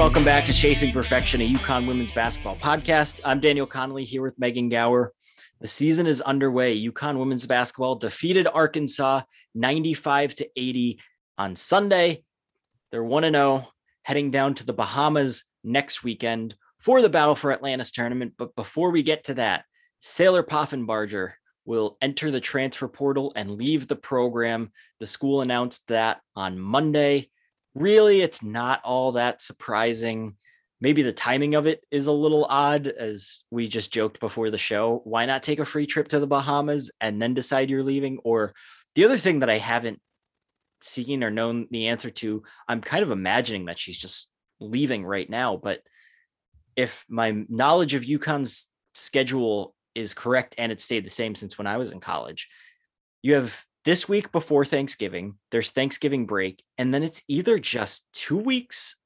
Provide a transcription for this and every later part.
Welcome back to Chasing Perfection, a UConn women's basketball podcast. I'm Daniel Connolly here with Megan Gower. The season is underway. UConn women's basketball defeated Arkansas 95 to 80 on Sunday. They're 1 0, heading down to the Bahamas next weekend for the Battle for Atlantis tournament. But before we get to that, Saylor Poffenbarger will enter the transfer portal and leave the program. The school announced that on Monday. Really, it's not all that surprising. Maybe the timing of it is a little odd, as we just joked before the show. Why not take a free trip to the Bahamas and then decide you're leaving? Or the other thing that I haven't seen or known the answer to, I'm kind of imagining that she's just leaving right now. But if my knowledge of UConn's schedule is correct and it stayed the same since when I was in college, you have this week before Thanksgiving, there's Thanksgiving break, and then it's either just two weeks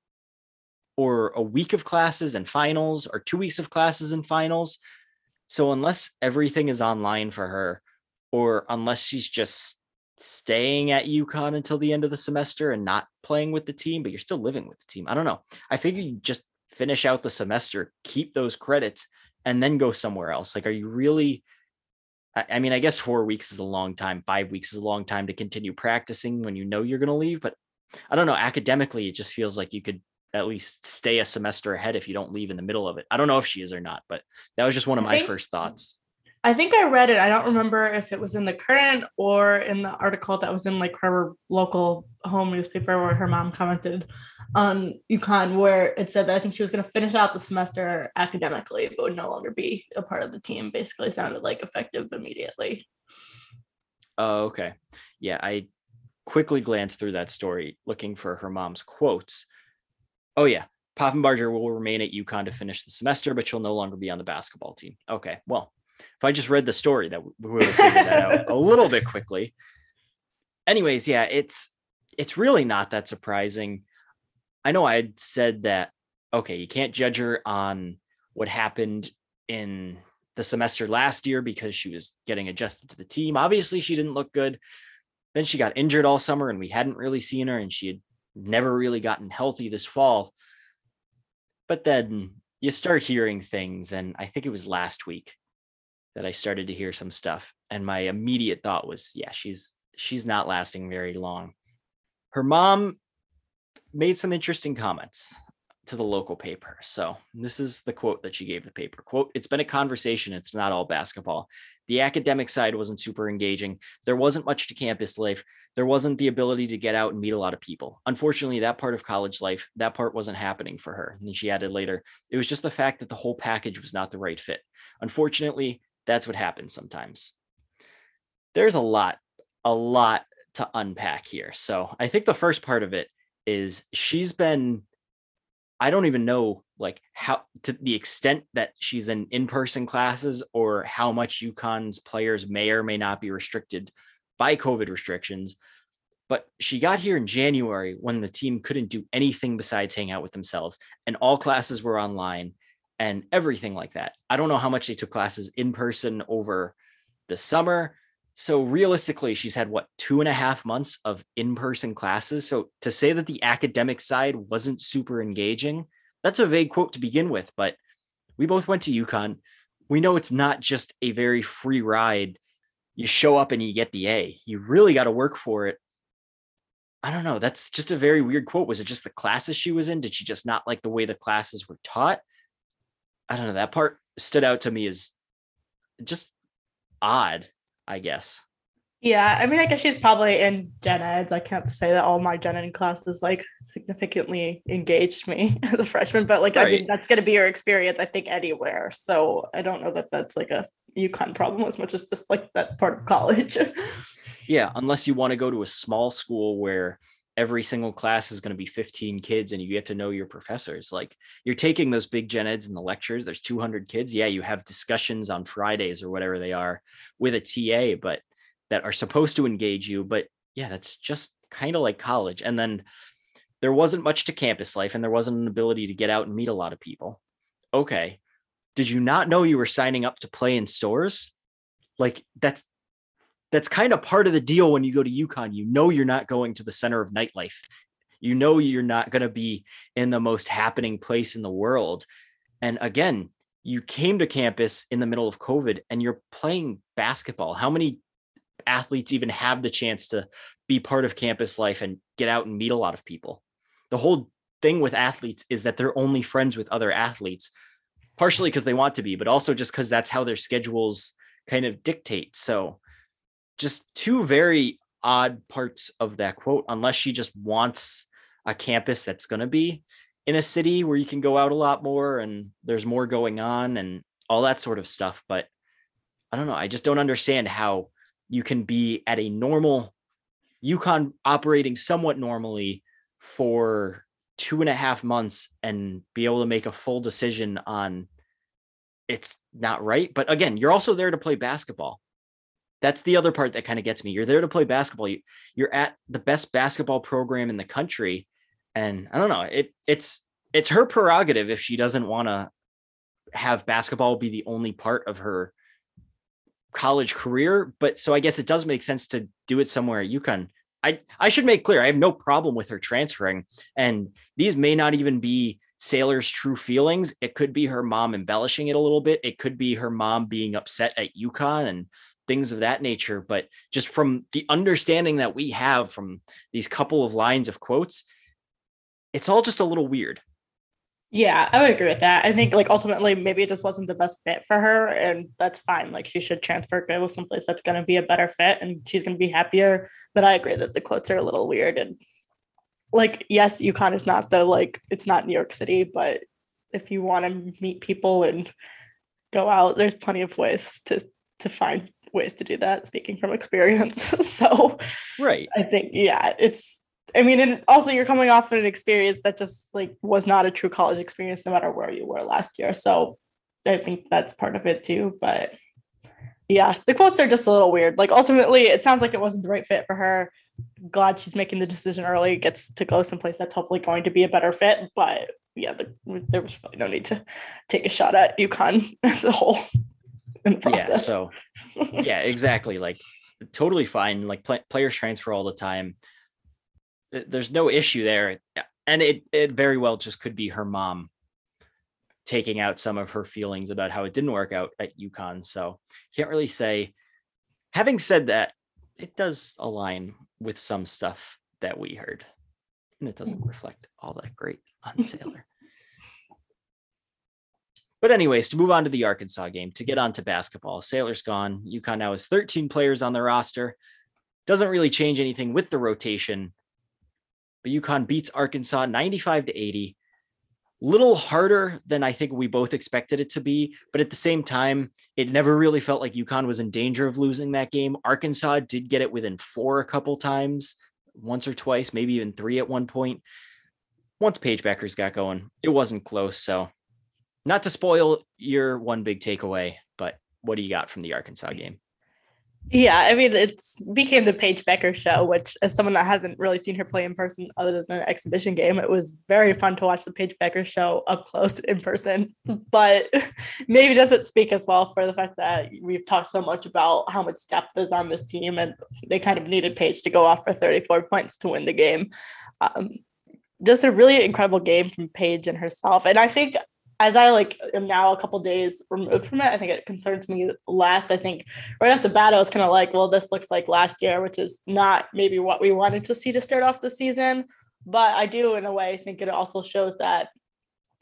or a week of classes and finals or two weeks of classes and finals. So unless everything is online for her, or unless she's just staying at UConn until the end of the semester and not playing with the team, but you're still living with the team. I don't know. I figure you just finish out the semester, keep those credits, and then go somewhere else. Like, are you really? I mean, I guess four weeks is a long time. Five weeks is a long time to continue practicing when you know you're going to leave. But I don't know. Academically, it just feels like you could at least stay a semester ahead if you don't leave in the middle of it. I don't know if she is or not, but that was just one of my first thoughts. I think I read it. I don't remember if it was in the Courant or in the article that was in like her local home newspaper where her mom commented on UConn, where it said that I think she was going to finish out the semester academically, but would no longer be a part of the team. Basically, sounded like effective immediately. Oh, okay. Yeah, I quickly glanced through that story looking for her mom's quotes. Oh, yeah. Poffenbarger will remain at UConn to finish the semester, but she'll no longer be on the basketball team. Okay, well, if I just read the story, that we would have that out a little bit quickly. Anyways, yeah, it's it's really not that surprising. I know I had said that okay, you can't judge her on what happened in the semester last year because she was getting adjusted to the team. Obviously, she didn't look good. Then she got injured all summer and we hadn't really seen her and she had never really gotten healthy this fall. But then you start hearing things and I think it was last week that I started to hear some stuff and my immediate thought was yeah she's she's not lasting very long. Her mom made some interesting comments to the local paper. So this is the quote that she gave the paper. Quote, it's been a conversation. It's not all basketball. The academic side wasn't super engaging. There wasn't much to campus life. There wasn't the ability to get out and meet a lot of people. Unfortunately, that part of college life, that part wasn't happening for her. And she added later, it was just the fact that the whole package was not the right fit. Unfortunately, that's what happens sometimes. There's a lot, a lot to unpack here. So I think the first part of it is she's been, I don't even know like how to the extent that she's in in-person classes or how much UConn's players may or may not be restricted by COVID restrictions. But she got here in January when the team couldn't do anything besides hang out with themselves, and all classes were online and everything like that. I don't know how much they took classes in person over the summer. So realistically, she's had what two and a half months of in-person classes. So to say that the academic side wasn't super engaging, that's a vague quote to begin with. But we both went to UConn. We know it's not just a very free ride. You show up and you get the A. You really got to work for it. I don't know. That's just a very weird quote. Was it just the classes she was in? Did she just not like the way the classes were taught? I don't know. That part stood out to me as just odd, I guess. Yeah, I mean, I guess she's probably in gen eds. I can't say that all my gen ed classes like significantly engaged me as a freshman, but like, right. I mean, that's going to be your experience, I think, anywhere. So I don't know that that's like a UConn problem as much as just like that part of college. yeah, unless you want to go to a small school where every single class is going to be 15 kids and you get to know your professors like you're taking those big gen eds in the lectures there's 200 kids yeah you have discussions on fridays or whatever they are with a ta but that are supposed to engage you but yeah that's just kind of like college and then there wasn't much to campus life and there wasn't an ability to get out and meet a lot of people. Okay did you not know you were signing up to play in Storrs? Like that's that's kind of part of the deal when you go to UConn. You know you're not going to the center of nightlife. You know you're not going to be in the most happening place in the world. And again, you came to campus in the middle of COVID and you're playing basketball. How many athletes even have the chance to be part of campus life and get out and meet a lot of people? The whole thing with athletes is that they're only friends with other athletes, partially because they want to be, but also just because that's how their schedules kind of dictate. So, just two very odd parts of that quote, unless she just wants a campus that's going to be in a city where you can go out a lot more and there's more going on and all that sort of stuff. But I don't know. I just don't understand how you can be at a normal UConn operating somewhat normally for two and a half months and be able to make a full decision on it's not right. But again, you're also there to play basketball. That's the other part that kind of gets me. You're there to play basketball. You, you're at the best basketball program in the country and I don't know, it it's it's her prerogative if she doesn't want to have basketball be the only part of her college career. But so I guess it does make sense to do it somewhere at UConn. I, I should make clear I have no problem with her transferring. And these may not even be Saylor's true feelings. It could be her mom embellishing it a little bit. It could be her mom being upset at UConn and things of that nature. But just from the understanding that we have from these couple of lines of quotes, it's all just a little weird. Yeah, I would agree with that. I think like ultimately maybe it just wasn't the best fit for her and that's fine. Like she should transfer go someplace that's gonna be a better fit and she's gonna be happier. But I agree that the quotes are a little weird and like yes, UConn is not the like it's not New York City, but if you want to meet people and go out, there's plenty of ways to to find ways to do that, speaking from experience. so right. I think yeah, it's I mean, and also you're coming off of an experience that just like was not a true college experience, no matter where you were last year. So I think that's part of it too. But yeah, the quotes are just a little weird. Like ultimately, it sounds like it wasn't the right fit for her. Glad she's making the decision early, gets to go someplace that's hopefully going to be a better fit. But yeah, the, there was really no need to take a shot at UConn as a whole in the process. Yeah, so yeah, exactly. Like totally fine. Like pl- players transfer all the time there's no issue there. And it it very well just could be her mom taking out some of her feelings about how it didn't work out at UConn. So can't really say. Having said that, it does align with some stuff that we heard. And it doesn't mm. reflect all that great on Saylor. But anyways, to move on to the Arkansas game, to get on to basketball, Saylor's gone. UConn now has 13 players on the roster. Doesn't really change anything with the rotation but UConn beats Arkansas 95 to 80. Little harder than I think we both expected it to be, but at the same time, it never really felt like UConn was in danger of losing that game. Arkansas did get it within four a couple times, once or twice, maybe even three at one point. Once Paige Bueckers got going, it wasn't close. So, not to spoil your one big takeaway, but what do you got from the Arkansas game? Yeah, I mean, it became the Paige Bueckers show, which, as someone that hasn't really seen her play in person other than an exhibition game, it was very fun to watch the Paige Bueckers show up close in person. But maybe doesn't speak as well for the fact that we've talked so much about how much depth is on this team, and they kind of needed Paige to go off for 34 points to win the game. Um, just a really incredible game from Paige and herself. And I think as I like am now a couple days removed from it, I think it concerns me less. I think right off the bat, I was kind of like, well, this looks like last year, which is not maybe what we wanted to see to start off the season. But I do, in a way, think it also shows that,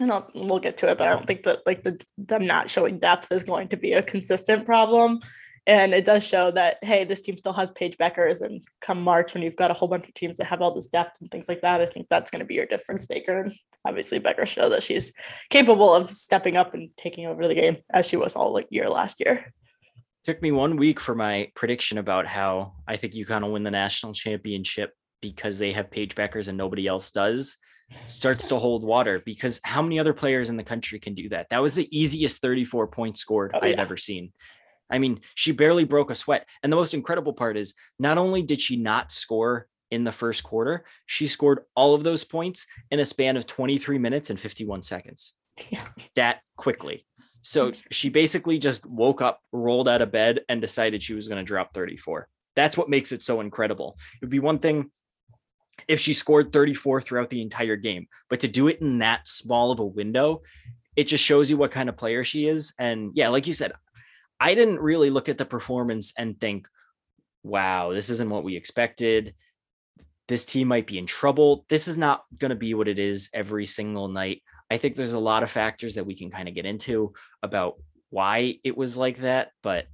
and I'll, we'll get to it, but I don't think that like the them not showing depth is going to be a consistent problem. And it does show that, hey, this team still has Paige Bueckers. And come March, when you've got a whole bunch of teams that have all this depth and things like that, I think that's going to be your difference maker. And obviously, Bueckers show that she's capable of stepping up and taking over the game as she was all like year last year. Took me one week for my prediction about how I think UConn will win the national championship because they have Paige Bueckers and nobody else does starts to hold water because how many other players in the country can do that? That was the easiest 34 points scored oh, I've yeah. ever seen. I mean, she barely broke a sweat. And the most incredible part is not only did she not score in the first quarter, she scored all of those points in a span of 23 minutes and 51 seconds. Yeah. That quickly. So she basically just woke up, rolled out of bed, and decided she was going to drop 34. That's what makes it so incredible. It would be one thing if she scored 34 throughout the entire game. But to do it in that small of a window, it just shows you what kind of player she is. And yeah, like you said, I didn't really look at the performance and think, wow, this isn't what we expected. This team might be in trouble. This is not going to be what it is every single night. I think there's a lot of factors that we can kind of get into about why it was like that, but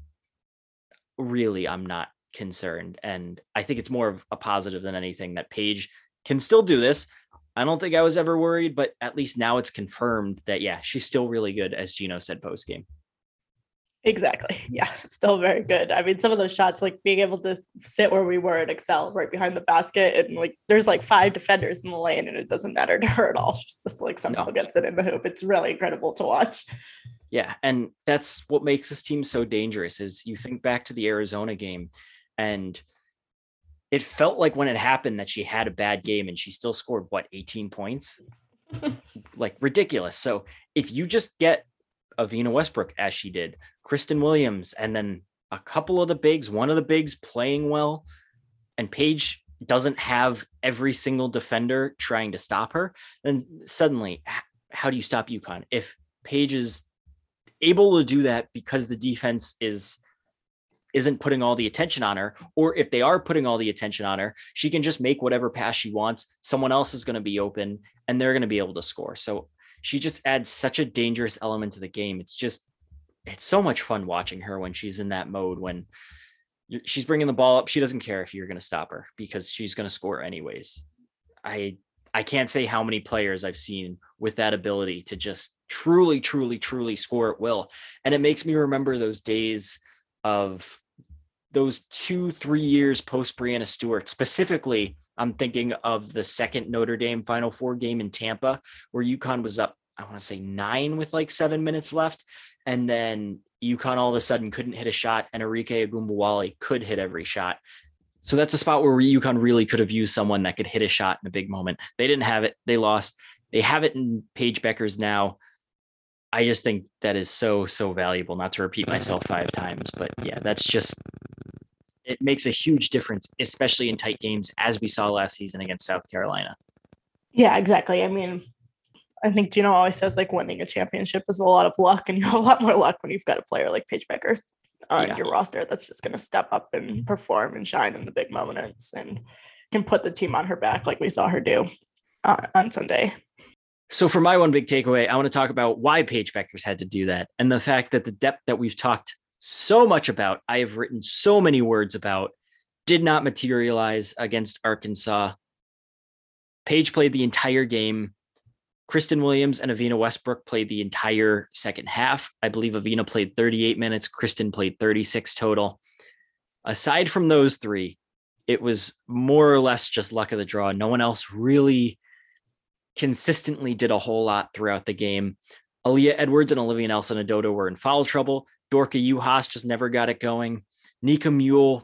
really, I'm not concerned. And I think it's more of a positive than anything that Paige can still do this. I don't think I was ever worried, but at least now it's confirmed that yeah, she's still really good, as Gino said post game. Exactly. Yeah, still very good. I mean, some of those shots, like being able to sit where we were at XL, right behind the basket, and like there's like five defenders in the lane, and it doesn't matter to her at all. She's just like somehow no. gets it in the hoop. It's really incredible to watch. Yeah, and that's what makes this team so dangerous. Is you think back to the Arizona game, and it felt like when it happened that she had a bad game, and she still scored what 18 points, like ridiculous. So if you just get Evina Westbrook as she did, Christyn Williams, and then a couple of the bigs, one of the bigs playing well, and Paige doesn't have every single defender trying to stop her, then suddenly, how do you stop UConn? If Paige is able to do that because the defense is isn't putting all the attention on her, or if they are putting all the attention on her, she can just make whatever pass she wants. Someone else is going to be open and they're going to be able to score. So she just adds such a dangerous element to the game. It's just, it's so much fun watching her when she's in that mode when she's bringing the ball up. She doesn't care if you're going to stop her because she's going to score anyways. I I can't say how many players I've seen with that ability to just truly, truly, truly score at will. And it makes me remember those days of those two, three years post Breanna Stewart. Specifically, I'm thinking of the second Notre Dame Final Four game in Tampa, where UConn was up, I want to say nine with like seven minutes left. And then UConn all of a sudden couldn't hit a shot, and Arike Ogunbowale could hit every shot. So that's a spot where UConn really could have used someone that could hit a shot in a big moment. They didn't have it. They lost. They have it in Paige Bueckers now. I just think that is so, so valuable, not to repeat myself five times, but yeah, that's just, it makes a huge difference, especially in tight games, as we saw last season against South Carolina. Yeah, exactly. I mean, I think Gino always says like winning a championship is a lot of luck, and you have a lot more luck when you've got a player like Paige Bueckers on yeah. your roster that's just going to step up and perform and shine in the big moments and can put the team on her back like we saw her do uh, on Sunday. So for my one big takeaway, I want to talk about why Paige Bueckers had to do that and the fact that the depth that we've talked so much about, I have written so many words about, did not materialize against Arkansas. Paige played the entire game. Christyn Williams and Evina Westbrook played the entire second half. I believe Evina played 38 minutes, Christyn played 36 total. Aside from those three, it was more or less just luck of the draw. No one else really consistently did a whole lot throughout the game. Aaliyah Edwards and Olivia Nelson Ododa were in foul trouble. Dorka Juhász just never got it going. Nika Mühl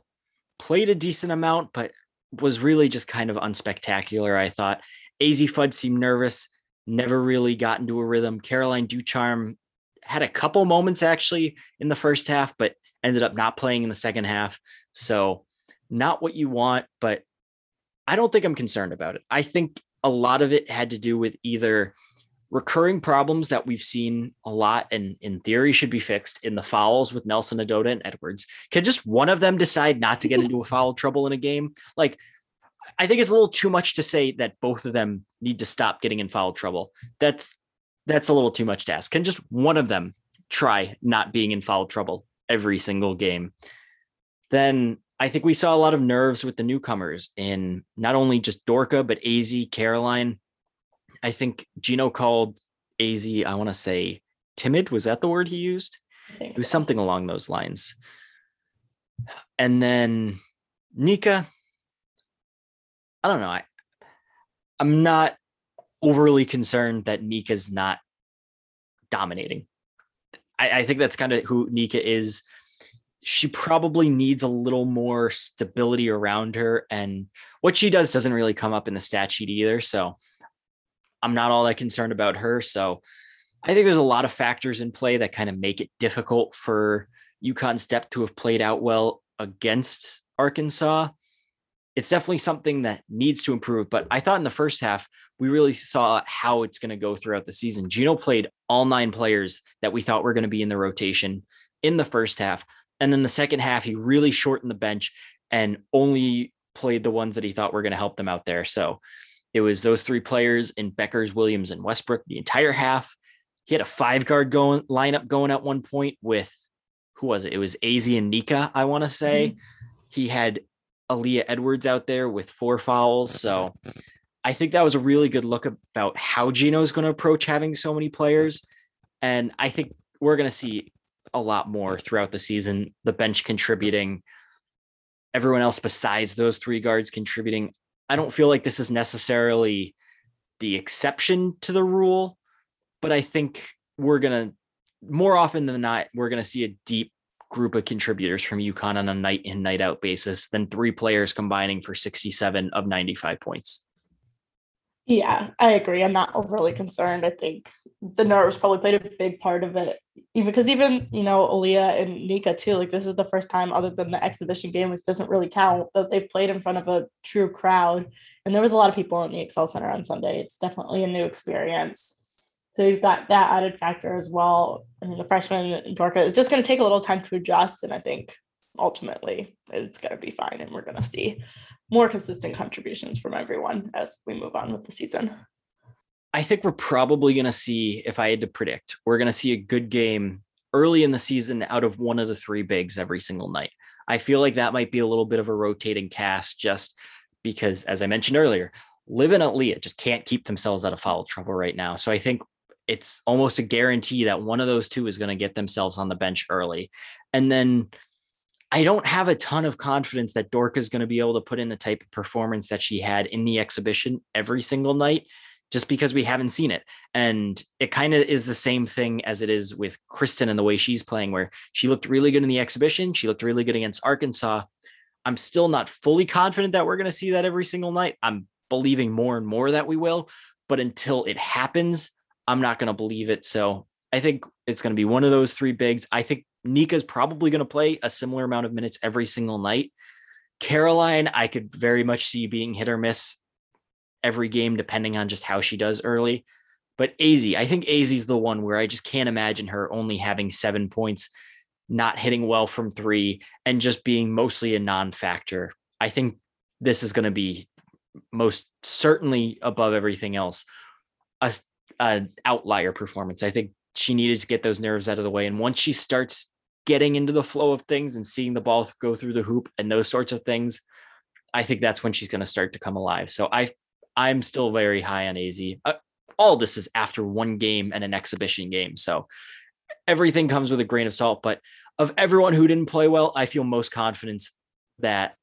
played a decent amount, but was really just kind of unspectacular, I thought. Azzi Fudd seemed nervous, never really got into a rhythm. Caroline Ducharme had a couple moments actually in the first half, but ended up not playing in the second half. So, not what you want, but I don't think I'm concerned about it. I think a lot of it had to do with either recurring problems that we've seen a lot and in theory should be fixed in the fouls with Nelson Ododa and Edwards. Can just one of them decide not to get into a foul trouble in a game? Like, I think it's a little too much to say that both of them need to stop getting in foul trouble. That's that's a little too much to ask. Can just one of them try not being in foul trouble every single game? Then I think we saw a lot of nerves with the newcomers in not only just Dorka, but Azzi, Caroline. I think Gino called Azzi, I want to say timid. Was that the word he used? It was so. something along those lines. And then Nika, I don't know. I, I'm not overly concerned that Nika's not dominating. I, I think that's kind of who Nika is she probably needs a little more stability around her. And what she does doesn't really come up in the stat sheet either. So I'm not all that concerned about her. So I think there's a lot of factors in play that kind of make it difficult for UConn Step to have played out well against Arkansas. It's definitely something that needs to improve. But I thought in the first half, we really saw how it's going to go throughout the season. Gino played all nine players that we thought were going to be in the rotation in the first half. And then the second half, he really shortened the bench and only played the ones that he thought were going to help them out there. So it was those three players in Bueckers, Williams, and Westbrook the entire half. He had a five guard going lineup going at one point with who was it? It was Azzi and Nika, I want to say. Mm-hmm. He had Aaliyah Edwards out there with four fouls. So I think that was a really good look about how Gino is going to approach having so many players. And I think we're going to see a lot more throughout the season, the bench contributing, everyone else besides those three guards contributing. I don't feel like this is necessarily the exception to the rule, but I think we're going to more often than not, we're going to see a deep group of contributors from UConn on a night in, night out basis than three players combining for 67 of 95 points. Yeah, I agree. I'm not overly concerned. I think the nerves probably played a big part of it. Even because even, you know, Aaliyah and Nika too, like this is the first time other than the exhibition game, which doesn't really count, that they've played in front of a true crowd. And there was a lot of people in the XL Center on Sunday. It's definitely a new experience. So you've got that added factor as well. The freshman and Dorka is just going to take a little time to adjust, and I think ultimately it's going to be fine, and we're going to see more consistent contributions from everyone as we move on with the season. I think we're probably going to see, if I had to predict, we're going to see a good game early in the season out of one of the three bigs every single night. I feel like that might be a little bit of a rotating cast just because, as I mentioned earlier, Liv and Aaliyah just can't keep themselves out of foul trouble right now. So I think it's almost a guarantee that one of those two is going to get themselves on the bench early. And then I don't have a ton of confidence that Dorka is going to be able to put in the type of performance that she had in the exhibition every single night just because we haven't seen it. And it kind of is the same thing as it is with Christyn and the way she's playing, where she looked really good in the exhibition. She looked really good against Arkansas. I'm still not fully confident that we're going to see that every single night. I'm believing more and more that we will. But until it happens, I'm not going to believe it. So I think it's going to be one of those three bigs. I think Nika's probably going to play a similar amount of minutes every single night. Caroline, I could very much see being hit or miss every game, depending on just how she does early. But Azzi, I think Azzi is the one where I just can't imagine her only having seven points, not hitting well from three, and just being mostly a non factor. I think this is going to be most certainly above everything else. A an outlier performance. I think she needed to get those nerves out of the way. And once she starts getting into the flow of things and seeing the ball go through the hoop and those sorts of things, I think that's when she's going to start to come alive. So I, I'm still very high on Azzi. Uh, all this is after one game and an exhibition game. So everything comes with a grain of salt. But of everyone who didn't play well, I feel most confidence that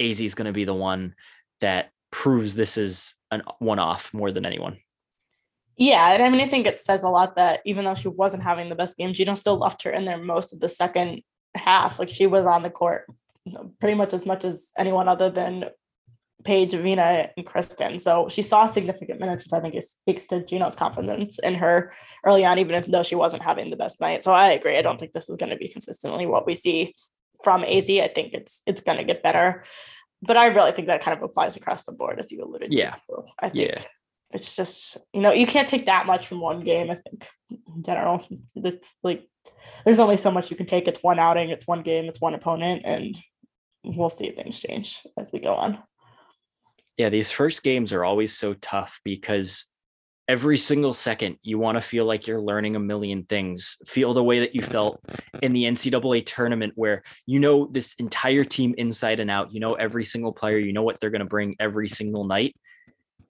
Azzi is going to be the one that proves this is an one off more than anyone. Yeah, and I mean, I think it says a lot that even though she wasn't having the best game, Gino still left her in there most of the second half. Like she was on the court pretty much as much as anyone other than Paige, Evina, and Christyn. So she saw significant minutes, which I think speaks to Gino's confidence in her early on, even if though she wasn't having the best night. So I agree. I don't think this is going to be consistently what we see from Azzi. I think it's it's going to get better. But I really think that kind of applies across the board, as you alluded yeah. to. I think yeah it's just you know you can't take that much from one game i think in general. It's like there's only so much you can take. It's one outing it's one game it's one opponent and we'll see things change as we go on. Yeah these first games are always so tough because every single second you want to feel like you're learning a million things. Feel the way that you felt in the ncaa tournament where you know this entire team inside and out. You know every single player. You know what they're going to bring every single night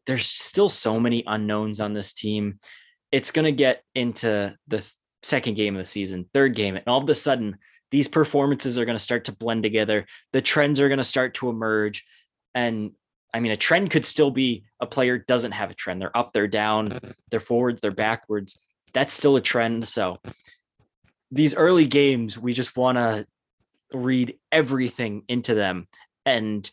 there's still so many unknowns on this team. It's going to get into the second game of the season, third game, and all of a sudden, these performances are going to start to blend together. The trends are going to start to emerge. And I mean, a trend could still be a player doesn't have a trend. They're up, they're down, they're forwards, they're backwards. That's still a trend. So these early games, we just want to read everything into them. And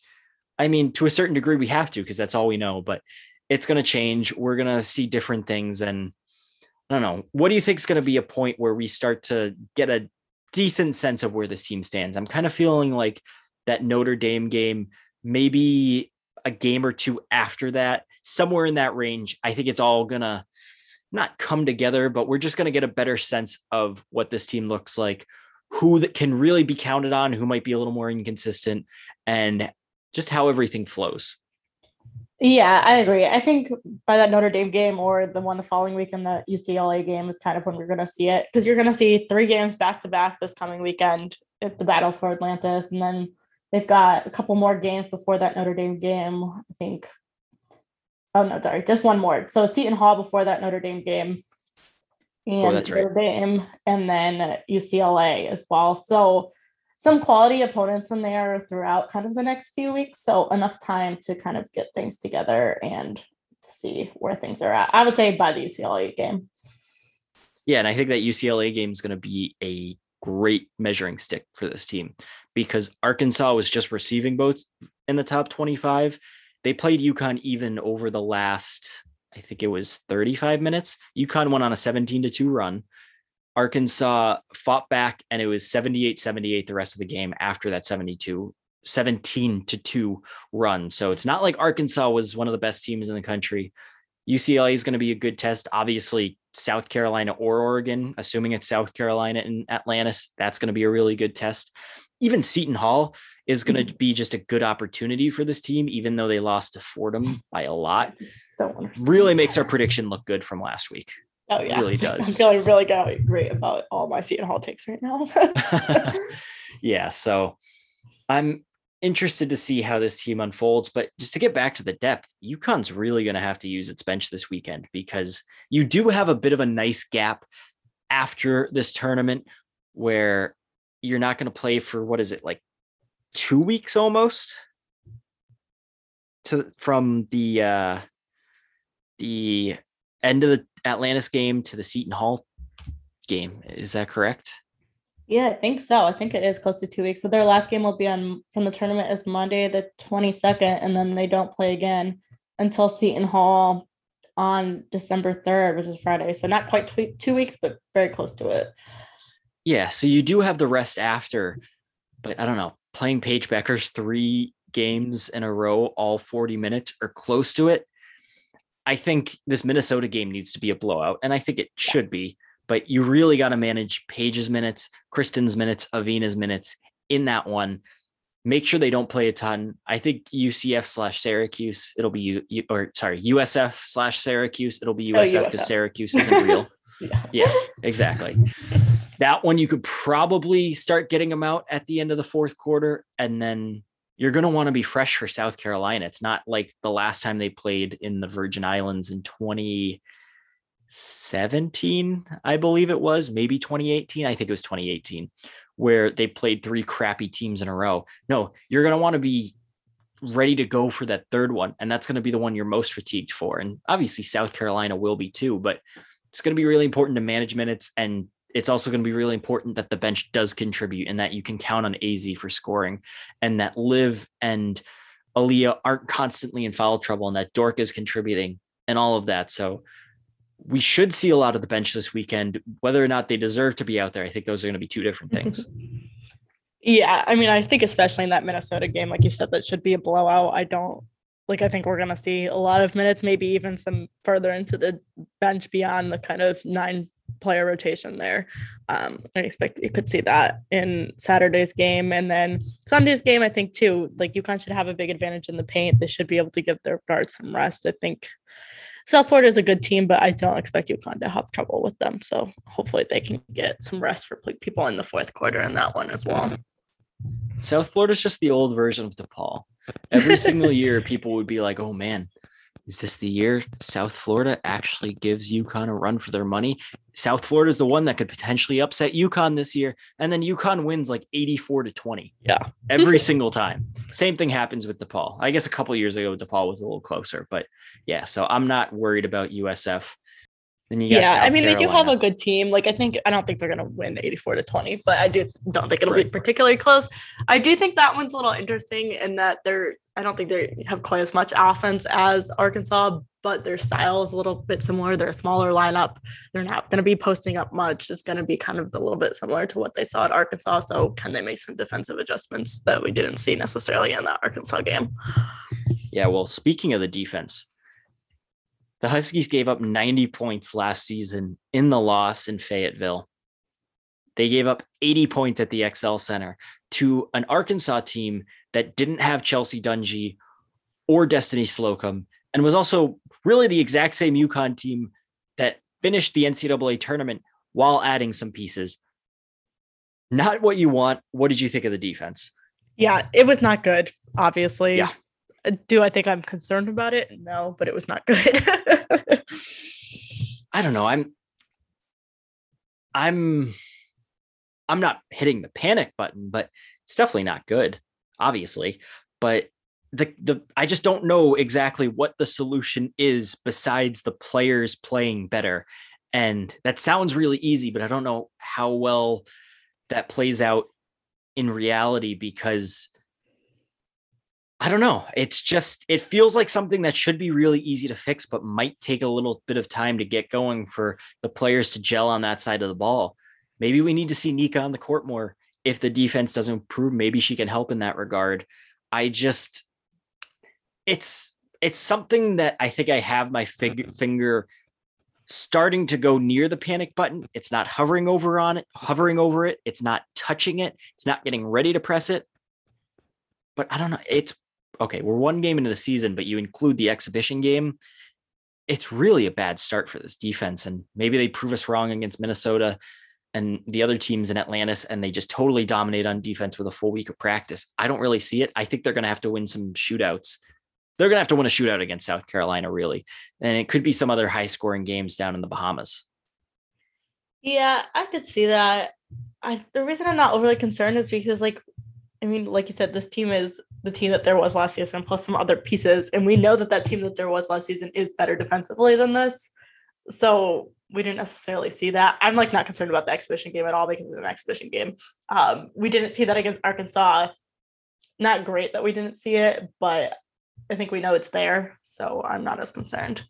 I mean, to a certain degree, we have to because that's all we know. But it's going to change. We're going to see different things, and I don't know. What do you think is going to be a point where we start to get a decent sense of where this team stands? I'm kind of feeling like that Notre Dame game maybe a game or two after that, somewhere in that range. I think it's all gonna not come together, but we're just gonna get a better sense of what this team looks like, who that can really be counted on, who might be a little more inconsistent, and just how everything flows. Yeah, I agree. I think by that Notre Dame game or the one the following week in the UCLA game is kind of when we're going to see it because you're going to see three games back to back this coming weekend at the Battle for Atlantis, and then they've got a couple more games before that Notre Dame game. I think. Oh no, sorry, just one more. So Seton Hall before that Notre Dame game, and Oh, that's right. Notre Dame, and then UCLA as well. So some quality opponents in there throughout kind of the next few weeks. So enough time to kind of get things together and to see where things are at. I would say by the UCLA game. Yeah, and I think that UCLA game is going to be a great measuring stick for this team because Arkansas was just receiving votes in the top 25. They played UConn even over the last, I think it was 35 minutes. UConn went on a 17 to 2 run. Arkansas fought back and it was 78 78 the rest of the game after that 72 17 to 2 run. So it's not like Arkansas was one of the best teams in the country. UCLA is going to be a good test. Obviously, South Carolina or Oregon, assuming it's South Carolina and Atlantis, that's going to be a really good test. Even Seton Hall is going to hmm. be just a good opportunity for this team, even though they lost to Fordham by a lot. Really makes our prediction look good from last week. Oh yeah, really does. I'm feeling really great about all my Seton Hall takes right now. yeah, so I'm interested to see how this team unfolds. But just to get back to the depth, UConn's really going to have to use its bench this weekend because you do have a bit of a nice gap after this tournament where you're not going to play for what is it like two weeks almost to from the uh the end of the Atlantis game to the Seton Hall game. Is that correct? yeah, I think so. I think it is close to two weeks. So their last game will be on from the tournament is Monday the 22nd, and then they don't play again until Seton Hall on December 3rd, which is Friday. So not quite tw- two weeks, but very close to it. Yeah, so you do have the rest after, but I don't know, playing Paige Bueckers three games in a row, all 40 minutes or close to it. I think this Minnesota game needs to be a blowout, and I think it should be, but you really got to manage Paige's minutes, Christyn's minutes, Evina's minutes in that one. Make sure they don't play a ton. I think UCF slash Syracuse, it'll be you, you or sorry, USF slash Syracuse, it'll be USF because USF. Syracuse isn't real. Yeah. Yeah, exactly. that one you could probably start getting them out at the end of the fourth quarter, and then you're going to want to be fresh for South Carolina. It's not like the last time they played in the Virgin Islands in 2017, I believe it was, maybe 2018. I think it was 2018, where they played three crappy teams in a row. No, you're going to want to be ready to go for that third one, and that's going to be the one you're most fatigued for. And obviously, South Carolina will be too, but it's going to be really important to manage minutes and it's also going to be really important that the bench does contribute and that you can count on Azzi for scoring and that Liv and Aaliyah aren't constantly in foul trouble and that Dork is contributing and all of that. So we should see a lot of the bench this weekend. Whether or not they deserve to be out there, I think those are going to be two different things. Yeah, I mean, I think especially in that Minnesota game, like you said, that should be a blowout. I don't like. I think we're gonna see a lot of minutes, maybe even some further into the bench beyond the kind of nine player rotation there. Um, I expect you could see that in Saturday's game, and then Sunday's game. I think too. Like UConn should have a big advantage in the paint. They should be able to give their guards some rest. I think. South Florida is a good team, but I don't expect UConn to have trouble with them. So hopefully they can get some rest for people in the fourth quarter in that one as well. South Florida is just the old version of DePaul. Every single year, people would be like, oh man, is this the year South Florida actually gives UConn a run for their money? South Florida is the one that could potentially upset UConn this year. And then UConn wins like 84 to 20 Yeah. every single time. Same thing happens with DePaul. I guess a couple years ago, DePaul was a little closer, but yeah, so I'm not worried about USF. Then you got yeah, I South mean they do have a good team. Like I think I don't think they're gonna win 84 to 20, but I do don't think it'll be particularly close. I do think that one's a little interesting in that they're I don't think they have quite as much offense as Arkansas, but their style is a little bit similar. They're a smaller lineup. They're not gonna be posting up much. It's gonna be kind of a little bit similar to what they saw at Arkansas. So can they make some defensive adjustments that we didn't see necessarily in that Arkansas game? Yeah, well, speaking of the defense, the Huskies gave up 90 points last season in the loss in Fayetteville. They gave up 80 points at the XL Center to an Arkansas team that didn't have Chelsea Dungee or Destiny Slocum and was also really the exact same UConn team that finished the NCAA tournament while adding some pieces. Not what you want. What did you think of the defense? Yeah, it was not good, obviously. Yeah. Uh, Do I think I'm concerned about it? No, but it was not good. I don't know. I'm I'm I'm not hitting the panic button, but it's definitely not good, obviously. But the the I just don't know exactly what the solution is besides the players playing better. And that sounds really easy, but I don't know how well that plays out in reality because I don't know. It's just it feels like something that should be really easy to fix, but might take a little bit of time to get going for the players to gel on that side of the ball. Maybe we need to see Nika on the court more. If the defense doesn't improve, maybe she can help in that regard. I just it's it's something that I think I have my fig- finger starting to go near the panic button. It's not hovering over on it, hovering over it. It's not touching it. It's not getting ready to press it. But I don't know. It's okay. We're one game into the season, but you include the exhibition game. It's really a bad start for this defense. And maybe they prove us wrong against Minnesota and the other teams in Atlantis, and they just totally dominate on defense with a full week of practice. I don't really see it. I think they're going to have to win some shootouts. They're going to have to win a shootout against South Carolina, really. And it could be some other high scoring games down in the Bahamas. yeah, I could see that. I the reason I'm not overly concerned is because like I mean, like you said, this team is the team that there was last season plus some other pieces, and we know that that team that there was last season is better defensively than this. So we didn't necessarily see that. I'm like not concerned about the exhibition game at all because it's an exhibition game. Um, we didn't see that against Arkansas. Not great that we didn't see it, but I think we know it's there, so I'm not as concerned.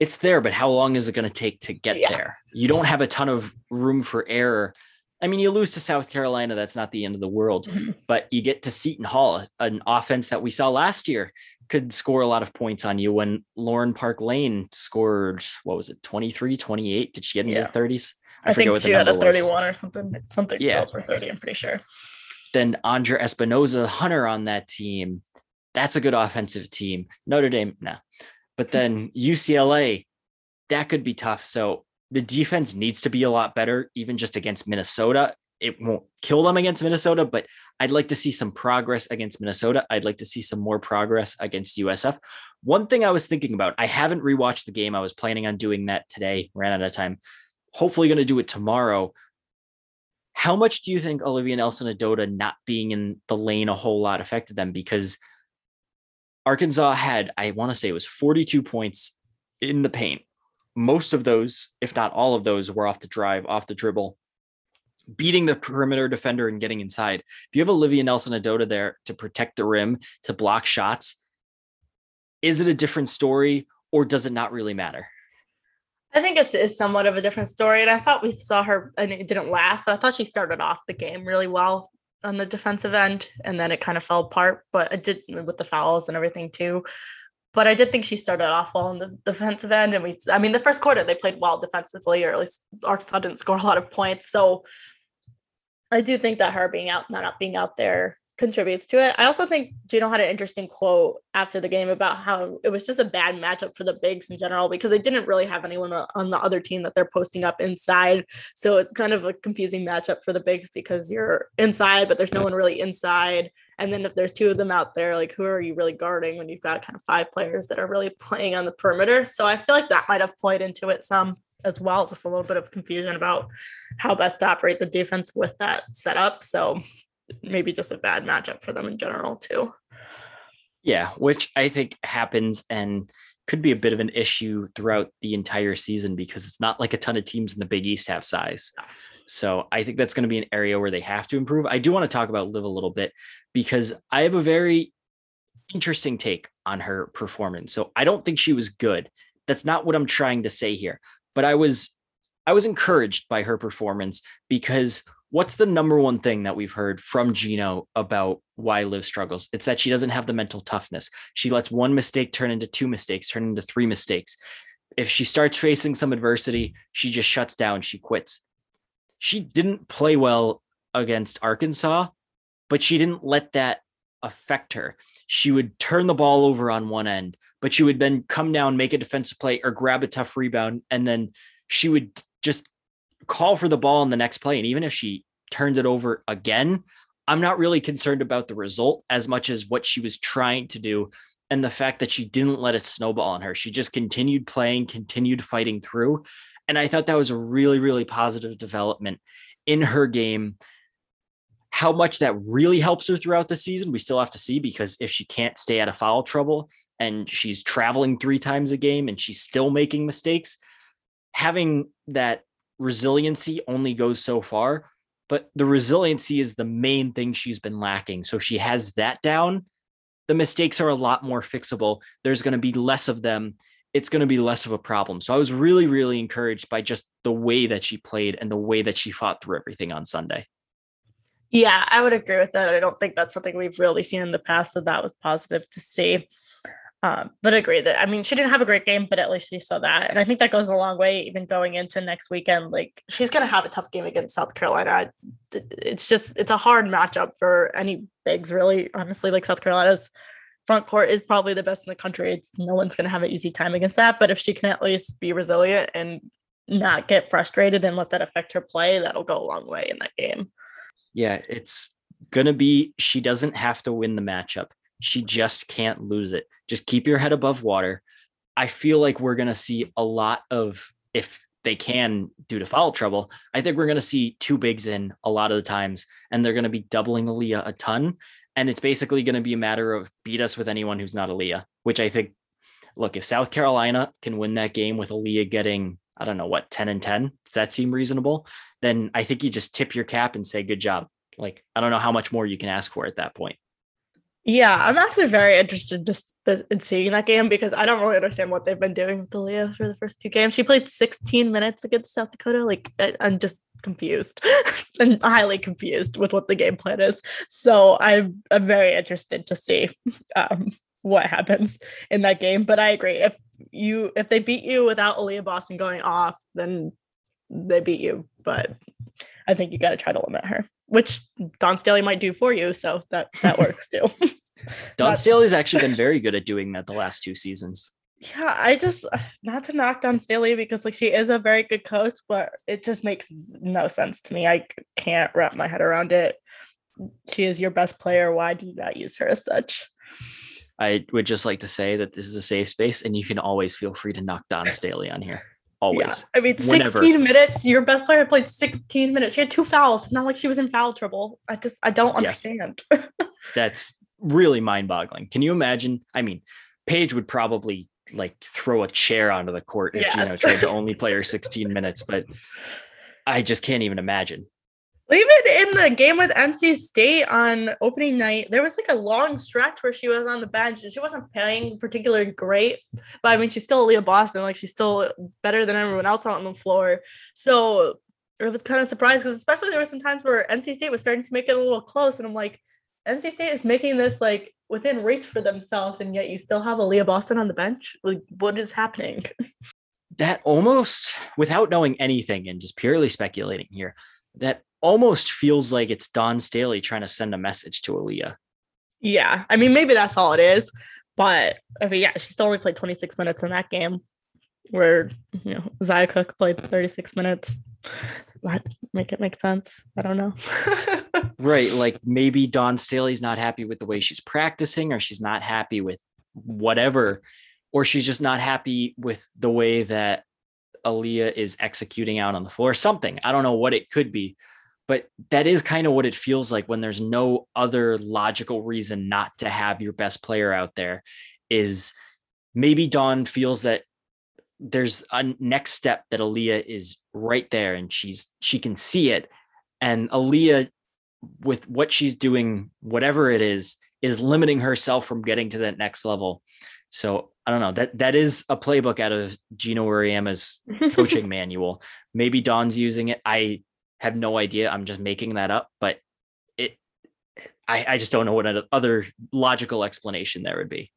It's there, but how long is it going to take to get Yeah. there? You don't have a ton of room for error. I mean, you lose to South Carolina, that's not the end of the world, Mhm. but you get to Seton Hall, an offense that we saw last year could score a lot of points on you when Lauren Park Lane scored, what was it, 23, 28? Did she get into Yeah. the 30s? I, forget think what the she had a number was. 31 or something, something Yeah. over 30, I'm pretty sure. Then Andra Espinoza Hunter on that team. That's a good offensive team. Notre Dame, no. But then UCLA, that could be tough. So the defense needs to be a lot better, even just against Minnesota. It won't kill them against Minnesota, but I'd like to see some progress against Minnesota. I'd like to see some more progress against USF. One thing I was thinking about, I haven't rewatched the game. I was planning on doing that today, ran out of time. Hopefully, going to do it tomorrow. How much do you think Olivia Nelson Ododa not being in the lane a whole lot affected them? Because Arkansas had, I want to say it was 42 points in the paint. Most of those, if not all of those, were off the drive, off the dribble, beating the perimeter defender and getting inside. If you have Olivia Nelson Ododa there to protect the rim, to block shots, is it a different story or does it not really matter? I think it's, it's somewhat of a different story. And I thought we saw her, and it didn't last, but I thought she started off the game really well on the defensive end. And then it kind of fell apart, but it did with the fouls and everything too. But I did think she started off well on the defensive end. And we, I mean, the first quarter, they played well defensively, or at least Arkansas didn't score a lot of points. So I do think that her being out, not being out there contributes to it. I also think Gino had an interesting quote after the game about how it was just a bad matchup for the bigs in general because they didn't really have anyone on the other team that they're posting up inside. So it's kind of a confusing matchup for the bigs because you're inside, but there's no one really inside. And then if there's two of them out there, like who are you really guarding when you've got kind of five players that are really playing on the perimeter? So I feel like that might have played into it some as well, just a little bit of confusion about how best to operate the defense with that setup. So maybe just a bad matchup for them in general too. Yeah, which I think happens. And could be a bit of an issue throughout the entire season because it's not like a ton of teams in the Big East have size. So I think that's going to be an area where they have to improve. I do want to talk about Liv a little bit because I have a very interesting take on her performance. So I don't think she was good. That's not what I'm trying to say here. But I was I was encouraged by her performance because what's the number one thing that we've heard from Gino about why Liv struggles? It's that she doesn't have the mental toughness. She lets one mistake turn into two mistakes, turn into three mistakes. If she starts facing some adversity, she just shuts down, she quits. She didn't play well against Arkansas, but she didn't let that affect her. She would turn the ball over on one end, but she would then come down, make a defensive play, or grab a tough rebound, and then she would just call for the ball in the next play. And even if she turned it over again, I'm not really concerned about the result as much as what she was trying to do and the fact that she didn't let it snowball on her. She just continued playing, continued fighting through. And I thought that was a really, really positive development in her game. How much that really helps her throughout the season, we still have to see because if she can't stay out of foul trouble and she's traveling three times a game and she's still making mistakes, having that resiliency only goes so far, but the resiliency is the main thing she's been lacking. So she has that down. The mistakes are a lot more fixable. There's going to be less of them. It's going to be less of a problem. So I was really, really encouraged by just the way that she played and the way that she fought through everything on Sunday. Yeah, I would agree with that. I don't think that's something we've really seen in the past. So that was positive to see. Um, but agree that I mean she didn't have a great game, but at least she saw that, and I think that goes a long way. Even going into next weekend, like she's gonna have a tough game against South Carolina. It's, it's just it's a hard matchup for any bigs, really. Honestly, like South Carolina's front court is probably the best in the country. It's no one's gonna have an easy time against that. But if she can at least be resilient and not get frustrated and let that affect her play, that'll go a long way in that game. Yeah, it's gonna be. She doesn't have to win the matchup she just can't lose it. Just keep your head above water. I feel like we're going to see a lot of, if they can due to foul trouble, I think we're going to see two bigs in a lot of the times, and they're going to be doubling Aaliyah a ton. And it's basically going to be a matter of beat us with anyone who's not Aaliyah, which I think, look, if South Carolina can win that game with Aaliyah getting, I don't know, what, 10 and 10, does that seem reasonable? Then I think you just tip your cap and say, good job. Like, I don't know how much more you can ask for at that point. Yeah, I'm actually very interested just in seeing that game because I don't really understand what they've been doing with Aaliyah for the first two games. She played 16 minutes against South Dakota. Like I'm just confused and highly confused with what the game plan is. So I'm I'm very interested to see um, what happens in that game. But I agree. If you if they beat you without Aaliyah Boston going off, then they beat you. But I think you got to try to limit her, which Dawn Staley might do for you. So that that works too. Dawn Staley's actually been very good at doing that the last two seasons. Yeah, I just not to knock Dawn Staley because like she is a very good coach, but it just makes no sense to me. I can't wrap my head around it. She is your best player. Why do you not use her as such? I would just like to say that this is a safe space, and you can always feel free to knock Dawn Staley on here. Always. Yeah. I mean, 16 Whenever. minutes. Your best player played 16 minutes. She had two fouls. It's not like she was in foul trouble. I just, I don't understand. Yeah. That's really mind boggling. Can you imagine? I mean, Paige would probably like throw a chair onto the court if yes. you know tried to only play her 16 minutes, but I just can't even imagine. Even in the game with NC State on opening night, there was like a long stretch where she was on the bench and she wasn't playing particularly great. But I mean, she's still Aaliyah Boston, like she's still better than everyone else on the floor. So it was kind of surprised because especially there were some times where NC State was starting to make it a little close, and I'm like, NC State is making this like within reach for themselves, and yet you still have a Aaliyah Boston on the bench. Like, what is happening? That almost, without knowing anything and just purely speculating here, that almost feels like it's Dawn Staley trying to send a message to Aaliyah. Yeah. I mean, maybe that's all it is. But I mean, yeah, she still only played 26 minutes in that game where, you know, Zia Cooke played 36 minutes. What make it make sense? I don't know. right. Like maybe Dawn Staley's not happy with the way she's practicing, or she's not happy with whatever, or she's just not happy with the way that Aaliyah is executing out on the floor. Something. I don't know what it could be but that is kind of what it feels like when there's no other logical reason not to have your best player out there is maybe Dawn feels that there's a next step that Aaliyah is right there and she's she can see it. And Aaliyah, with what she's doing, whatever it is, is limiting herself from getting to that next level. So I don't know. That that is a playbook out of Geno Auriemma's coaching manual. Maybe Dawn's using it. I have no idea. I'm just making that up, but it I, I just don't know what other logical explanation there would be.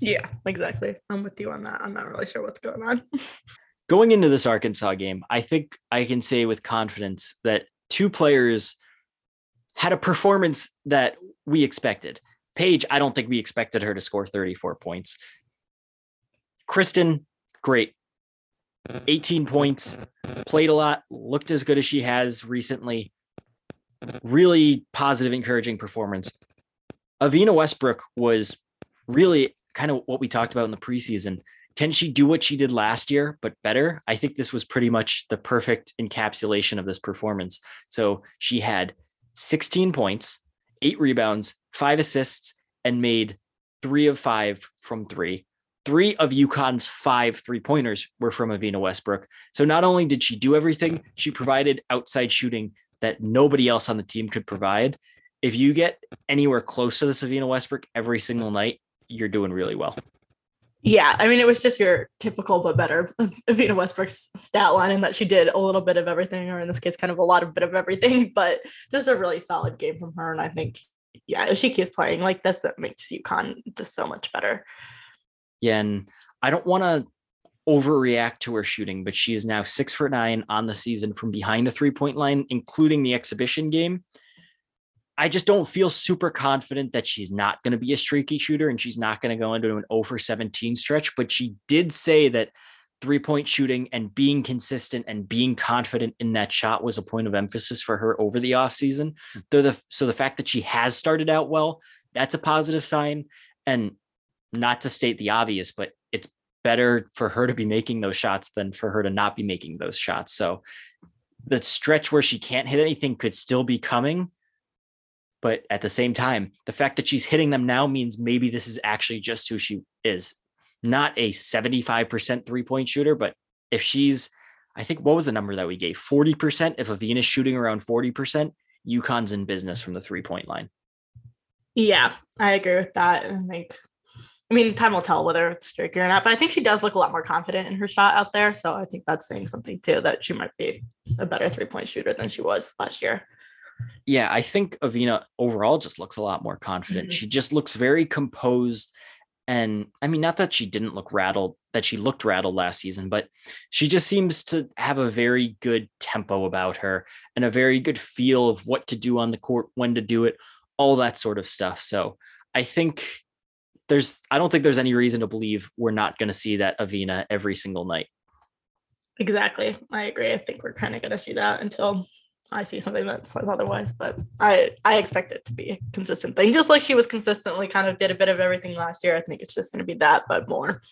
Yeah, exactly. I'm with you on that. I'm not really sure what's going on. going into this Arkansas game, I think I can say with confidence that two players had a performance that we expected. Paige, I don't think we expected her to score 34 points. Christyn, great. 18 points, played a lot, looked as good as she has recently. Really positive, encouraging performance. Evina Westbrook was really kind of what we talked about in the preseason. Can she do what she did last year, but better? I think this was pretty much the perfect encapsulation of this performance. So she had 16 points, eight rebounds, five assists, and made three of five from three. Three of UConn's five three pointers were from Evina Westbrook. So not only did she do everything, she provided outside shooting that nobody else on the team could provide. If you get anywhere close to the Savina Westbrook every single night, you're doing really well. Yeah, I mean, it was just your typical but better Evina Westbrook's stat line, and that she did a little bit of everything, or in this case, kind of a lot of bit of everything. But just a really solid game from her, and I think, yeah, if she keeps playing like this, that makes UConn just so much better. Yeah, and I don't want to overreact to her shooting, but she's now six for nine on the season from behind the three point line, including the exhibition game. I just don't feel super confident that she's not going to be a streaky shooter and she's not going to go into an over 17 stretch. But she did say that three point shooting and being consistent and being confident in that shot was a point of emphasis for her over the offseason. Hmm. The, so the fact that she has started out well, that's a positive sign. And not to state the obvious, but it's better for her to be making those shots than for her to not be making those shots. So the stretch where she can't hit anything could still be coming but at the same time, the fact that she's hitting them now means maybe this is actually just who she is. Not a 75% three point shooter, but if she's, I think, what was the number that we gave? 40%. If Evina's shooting around 40%, UConn's in business from the three point line. Yeah, I agree with that. I think, I mean, time will tell whether it's streaky or not, but I think she does look a lot more confident in her shot out there. So I think that's saying something too, that she might be a better three point shooter than she was last year. Yeah, I think Evina overall just looks a lot more confident. Mm-hmm. She just looks very composed. And I mean, not that she didn't look rattled, that she looked rattled last season, but she just seems to have a very good tempo about her and a very good feel of what to do on the court, when to do it, all that sort of stuff. So I think there's, I don't think there's any reason to believe we're not going to see that Evina every single night. Exactly. I agree. I think we're kind of going to see that until I see something that says otherwise, but I I expect it to be a consistent thing. Just like she was consistently kind of did a bit of everything last year. I think it's just going to be that, but more.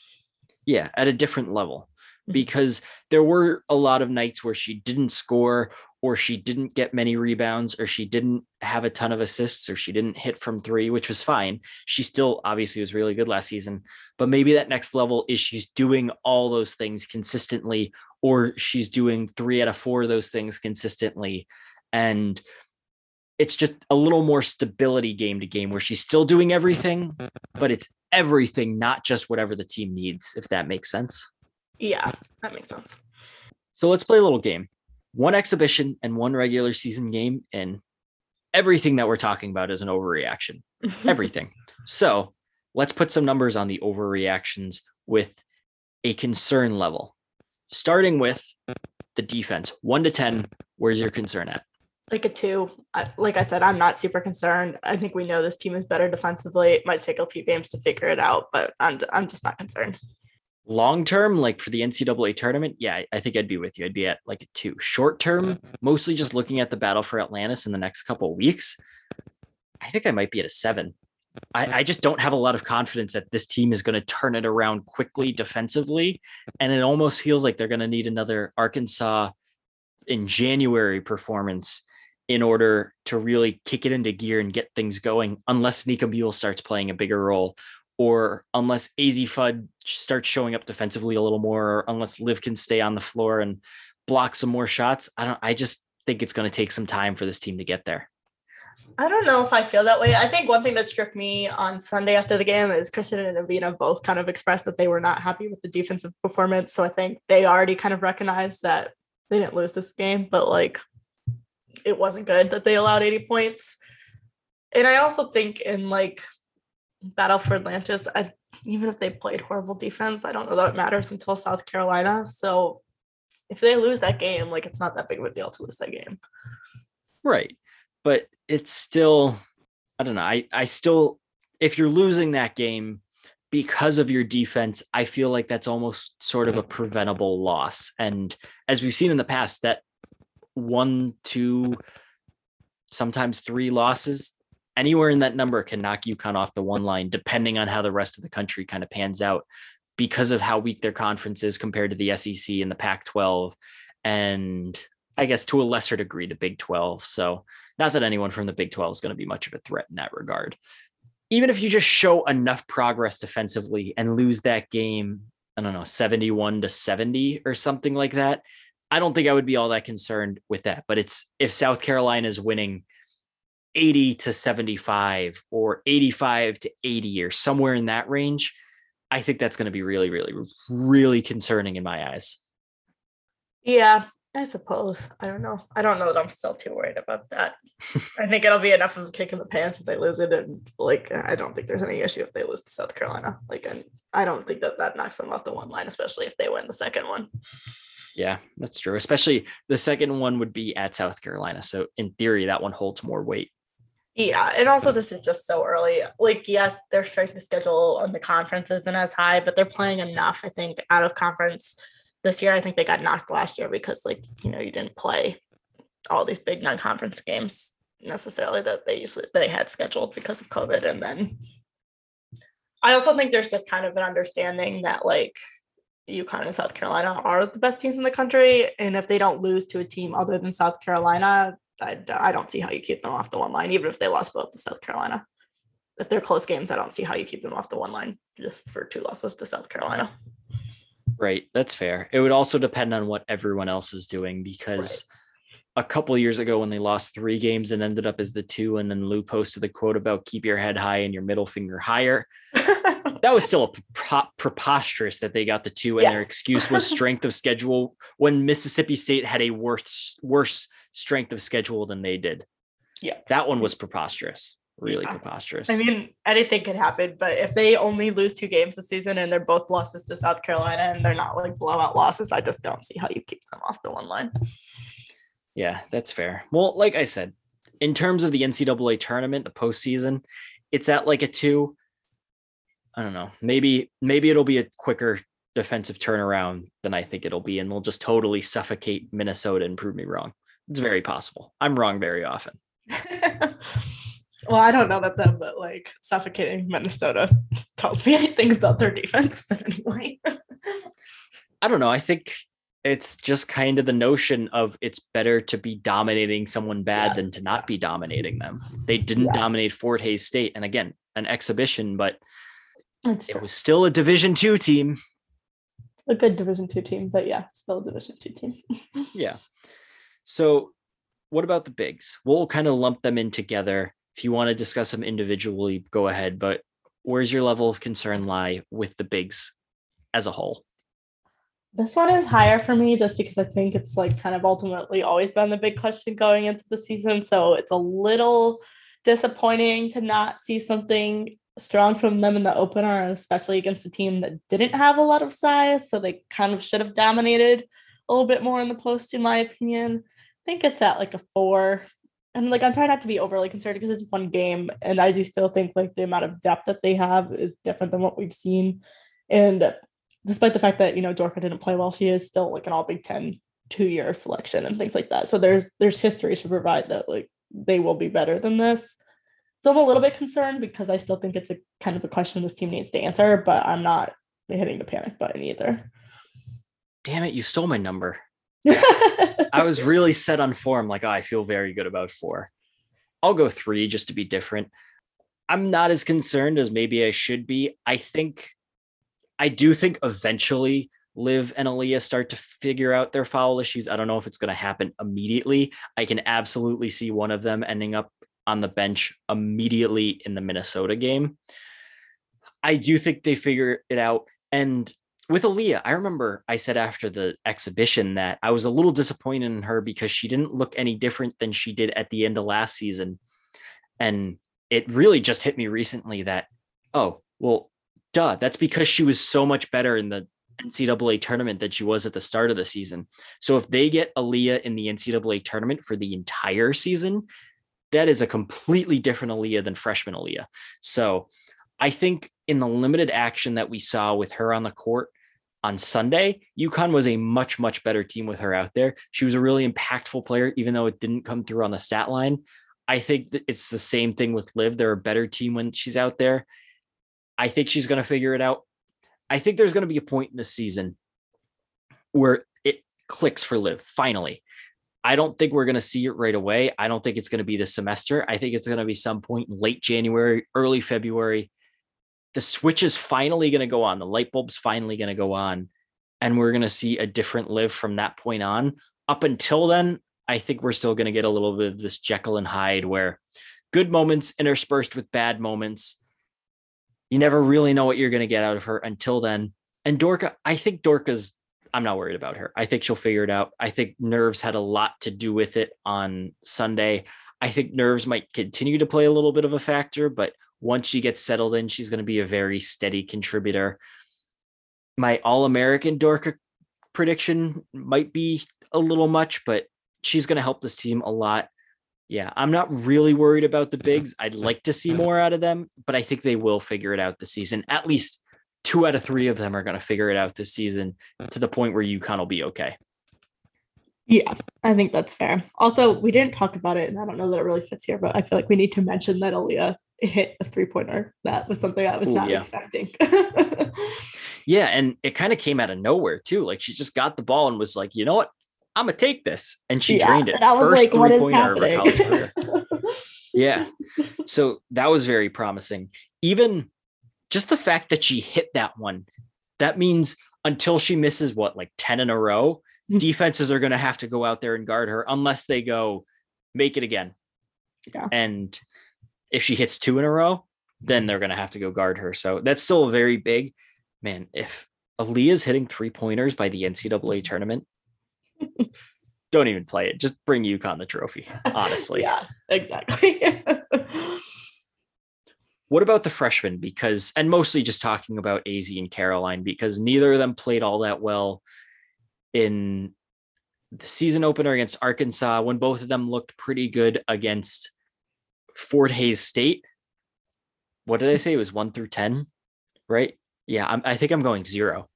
Yeah, at a different level. Mm-hmm. Because there were a lot of nights where she didn't score or she didn't get many rebounds or she didn't have a ton of assists or she didn't hit from three, which was fine. She still obviously was really good last season, but maybe that next level is she's doing all those things consistently or she's doing three out of four of those things consistently. And it's just a little more stability game to game where she's still doing everything, but it's everything, not just whatever the team needs, if that makes sense. Yeah, that makes sense. So let's play a little game. One exhibition and one regular season game, and everything that we're talking about is an overreaction. everything. So let's put some numbers on the overreactions with a concern level starting with the defense, one to 10, where's your concern at? Like a two. Like I said, I'm not super concerned. I think we know this team is better defensively. It might take a few games to figure it out, but I'm, I'm just not concerned. Long term, like for the NCAA tournament, yeah, I think I'd be with you. I'd be at like a two. Short term, mostly just looking at the battle for Atlantis in the next couple weeks. I think I might be at a seven. I, I, just don't have a lot of confidence that this team is going to turn it around quickly defensively. And it almost feels like they're going to need another Arkansas in January performance in order to really kick it into gear and get things going, unless Nika Mühl starts playing a bigger role or unless Azzi Fudd starts showing up defensively a little more, or unless Liv can stay on the floor and block some more shots, I don't I just think it's going to take some time for this team to get there. I don't know if I feel that way. I think one thing that struck me on Sunday after the game is Christyn and Evina both kind of expressed that they were not happy with the defensive performance. So I think they already kind of recognized that they didn't lose this game, but like it wasn't good that they allowed 80 points. And I also think in like Battle 4 Atlantis, I, even if they played horrible defense, I don't know that it matters until South Carolina. So if they lose that game, like it's not that big of a deal to lose that game. Right. But it's still, I don't know. I, I still, if you're losing that game because of your defense, I feel like that's almost sort of a preventable loss. And as we've seen in the past, that one, two, sometimes three losses, anywhere in that number can knock UConn off the one line, depending on how the rest of the country kind of pans out because of how weak their conference is compared to the SEC and the Pac 12. And I guess to a lesser degree, the Big 12. So, not that anyone from the Big 12 is going to be much of a threat in that regard. Even if you just show enough progress defensively and lose that game, I don't know, 71 to 70 or something like that, I don't think I would be all that concerned with that. But it's if South Carolina is winning 80 to 75 or 85 to 80 or somewhere in that range, I think that's going to be really, really, really concerning in my eyes. Yeah, I suppose. I don't know. I don't know that I'm still too worried about that. I think it'll be enough of a kick in the pants if they lose it. And like, I don't think there's any issue if they lose to South Carolina. Like, and I don't think that that knocks them off the one line, especially if they win the second one. Yeah, that's true. Especially the second one would be at South Carolina. So in theory, that one holds more weight. Yeah, and also this is just so early. Like, yes, their strength of schedule on the conference isn't as high, but they're playing enough. I think out of conference this year. I think they got knocked last year because, like, you know, you didn't play all these big non-conference games necessarily that they usually they had scheduled because of COVID. And then I also think there's just kind of an understanding that like UConn and South Carolina are the best teams in the country, and if they don't lose to a team other than South Carolina, I, I don't see how you keep them off the one line, even if they lost both to South Carolina. If they're close games, I don't see how you keep them off the one line just for two losses to South Carolina. Right. That's fair. It would also depend on what everyone else is doing because right. a couple years ago when they lost three games and ended up as the two, and then Lou posted the quote about keep your head high and your middle finger higher. that was still a preposterous that they got the two, and yes. their excuse was strength of schedule when Mississippi State had a worse worse strength of schedule than they did. Yeah, that one was preposterous really yeah. preposterous. I mean, anything could happen, but if they only lose two games this season and they're both losses to South Carolina and they're not like blowout losses, I just don't see how you keep them off the one line. Yeah, that's fair. Well, like I said, in terms of the NCAA tournament, the postseason, it's at like a two. I don't know. Maybe maybe it'll be a quicker defensive turnaround than I think it'll be, and they'll just totally suffocate Minnesota and prove me wrong. It's very possible. I'm wrong very often. well, I don't know that them, but like suffocating Minnesota tells me anything about their defense. But anyway, I don't know. I think it's just kind of the notion of it's better to be dominating someone bad yes. than to not be dominating them. They didn't yeah. dominate Fort Hays State, and again, an exhibition, but it was still a Division two team. A good Division two team, but yeah, still a Division two team. yeah. So, what about the bigs? We'll kind of lump them in together if you want to discuss them individually, go ahead. But where's your level of concern lie with the bigs as a whole? This one is higher for me just because I think it's like kind of ultimately always been the big question going into the season. So it's a little disappointing to not see something strong from them in the opener, especially against a team that didn't have a lot of size. So they kind of should have dominated a little bit more in the post, in my opinion. I think it's at like a four and like I'm trying not to be overly concerned because it's one game, and I do still think like the amount of depth that they have is different than what we've seen. And despite the fact that you know Dorka didn't play well, she is still like an All Big Ten two year selection and things like that. So there's there's history to provide that like they will be better than this. So I'm a little bit concerned because I still think it's a kind of a question this team needs to answer, but I'm not hitting the panic button either. Damn it, you stole my number. I was really set on form. Like, oh, I feel very good about four. I'll go three just to be different. I'm not as concerned as maybe I should be. I think I do think eventually Liv and Aaliyah start to figure out their foul issues. I don't know if it's going to happen immediately. I can absolutely see one of them ending up on the bench immediately in the Minnesota game. I do think they figure it out. And with Aaliyah, I remember I said after the exhibition that I was a little disappointed in her because she didn't look any different than she did at the end of last season. And it really just hit me recently that, oh, well, duh, that's because she was so much better in the NCAA tournament than she was at the start of the season. So if they get Aaliyah in the NCAA tournament for the entire season, that is a completely different Aaliyah than freshman Aaliyah. So I think in the limited action that we saw with her on the court on Sunday, UConn was a much, much better team with her out there. She was a really impactful player, even though it didn't come through on the stat line. I think it's the same thing with Liv. They're a better team when she's out there. I think she's going to figure it out. I think there's going to be a point in the season where it clicks for Liv finally. I don't think we're going to see it right away. I don't think it's going to be this semester. I think it's going to be some point in late January, early February. The switch is finally going to go on. The light bulb's finally going to go on. And we're going to see a different Liv from that point on. Up until then, I think we're still going to get a little bit of this Jekyll and Hyde where good moments interspersed with bad moments. You never really know what you're going to get out of her until then. And Dorka, I think Dorka's I'm not worried about her. I think she'll figure it out. I think nerves had a lot to do with it on Sunday. I think nerves might continue to play a little bit of a factor, but once she gets settled in, she's going to be a very steady contributor. My All American Dorka prediction might be a little much, but she's going to help this team a lot. Yeah, I'm not really worried about the bigs. I'd like to see more out of them, but I think they will figure it out this season. At least two out of three of them are going to figure it out this season to the point where UConn will be okay. Yeah, I think that's fair. Also, we didn't talk about it, and I don't know that it really fits here, but I feel like we need to mention that Aaliyah hit a three pointer. That was something I was Ooh, not yeah. expecting. yeah, and it kind of came out of nowhere too. Like she just got the ball and was like, you know what? I'm gonna take this, and she yeah, drained it. And I was First like, what is happening? yeah, so that was very promising. Even just the fact that she hit that one, that means until she misses what, like 10 in a row, defenses are going to have to go out there and guard her unless they go make it again. Yeah. And if she hits two in a row, then they're going to have to go guard her. So that's still a very big. Man, if Aaliyah's hitting three pointers by the NCAA tournament, don't even play it. Just bring UConn the trophy, honestly. yeah, exactly. What about the freshmen? Because, and mostly just talking about Azzi and Caroline, because neither of them played all that well in the season opener against Arkansas when both of them looked pretty good against Fort Hays State. What did I say? It was one through 10, right? Yeah, I'm, I think I'm going zero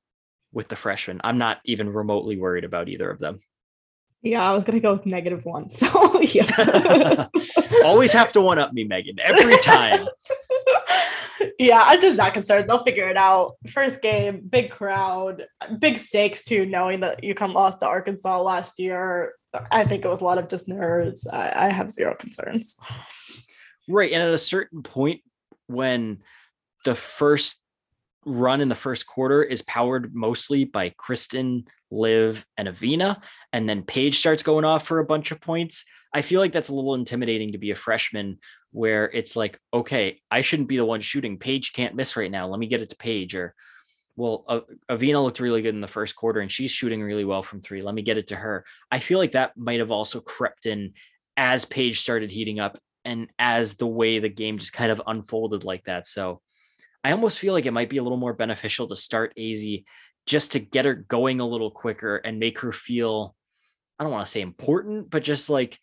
with the freshmen. I'm not even remotely worried about either of them. Yeah, I was gonna go with negative one. So yeah. Always have to one up me, Megan, every time. yeah, I'm just not concerned. They'll figure it out. First game, big crowd, big stakes too, knowing that UConn lost to Arkansas last year. I think it was a lot of just nerves. I, I have zero concerns. Right. And at a certain point, when the first run in the first quarter is powered mostly by Christyn, Liv, and Evina, and then Paige starts going off for a bunch of points. I feel like that's a little intimidating to be a freshman where it's like, okay, I shouldn't be the one shooting. Paige can't miss right now. Let me get it to Paige. Or, well, uh, Evina looked really good in the first quarter and she's shooting really well from three. Let me get it to her. I feel like that might have also crept in as Paige started heating up and as the way the game just kind of unfolded like that. So I almost feel like it might be a little more beneficial to start Azzi just to get her going a little quicker and make her feel, I don't want to say important, but just like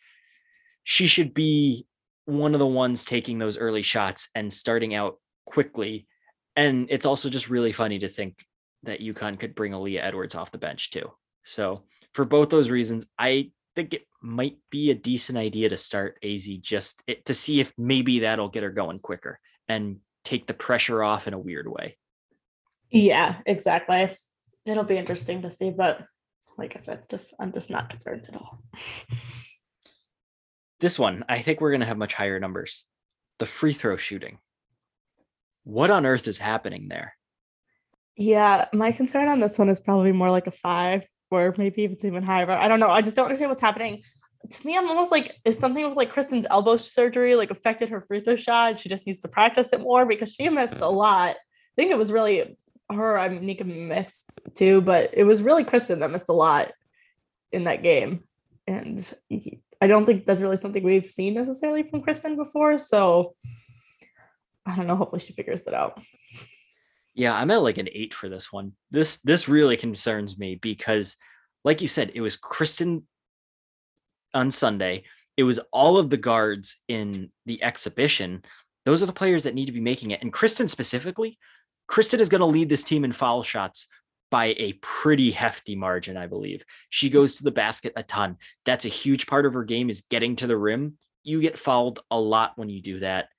she should be one of the ones taking those early shots and starting out quickly. And it's also just really funny to think that UConn could bring Aaliyah Edwards off the bench too. So for both those reasons, I think it might be a decent idea to start Azzi just to see if maybe that'll get her going quicker and take the pressure off in a weird way. Yeah, exactly. It'll be interesting to see, but like I said, just I'm just not concerned at all. This one, I think we're going to have much higher numbers. The free throw shooting. What on earth is happening there? Yeah, my concern on this one is probably more like a five, or maybe it's even higher. I don't know. I just don't understand what's happening. To me, I'm almost like, is something with like Christyn's elbow surgery like affected her free throw shot? She just needs to practice it more because she missed a lot. I think it was really her. I mean, Nika missed too, but it was really Christyn that missed a lot in that game. And he, I don't think that's really something we've seen necessarily from Christyn before. So I don't know. Hopefully she figures it out. Yeah, I'm at like an eight for this one. This this really concerns me because, like you said, it was Christyn on Sunday. It was all of the guards in the exhibition. Those are the players that need to be making it. And Christyn specifically, Christyn is going to lead this team in foul shots by a pretty hefty margin, I believe. She goes to the basket a ton. That's a huge part of her game is getting to the rim. You get fouled a lot when you do that.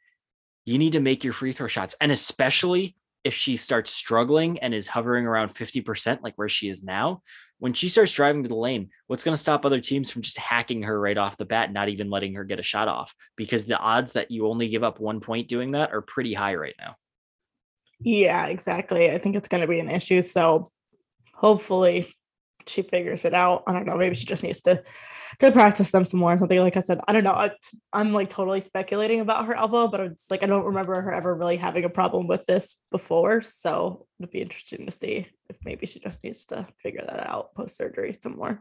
You need to make your free throw shots. And especially if she starts struggling and is hovering around 50%, like where she is now, when she starts driving to the lane, what's going to stop other teams from just hacking her right off the bat, not even letting her get a shot off? Because the odds that you only give up one point doing that are pretty high right now. Yeah, exactly. I think it's going to be an issue. So hopefully she figures it out. I don't know. Maybe she just needs to to practice them some more or something. Like I said, I don't know. I, am like totally speculating about her elbow, but it's like I don't remember her ever really having a problem with this before. So it'd be interesting to see if maybe she just needs to figure that out post surgery some more.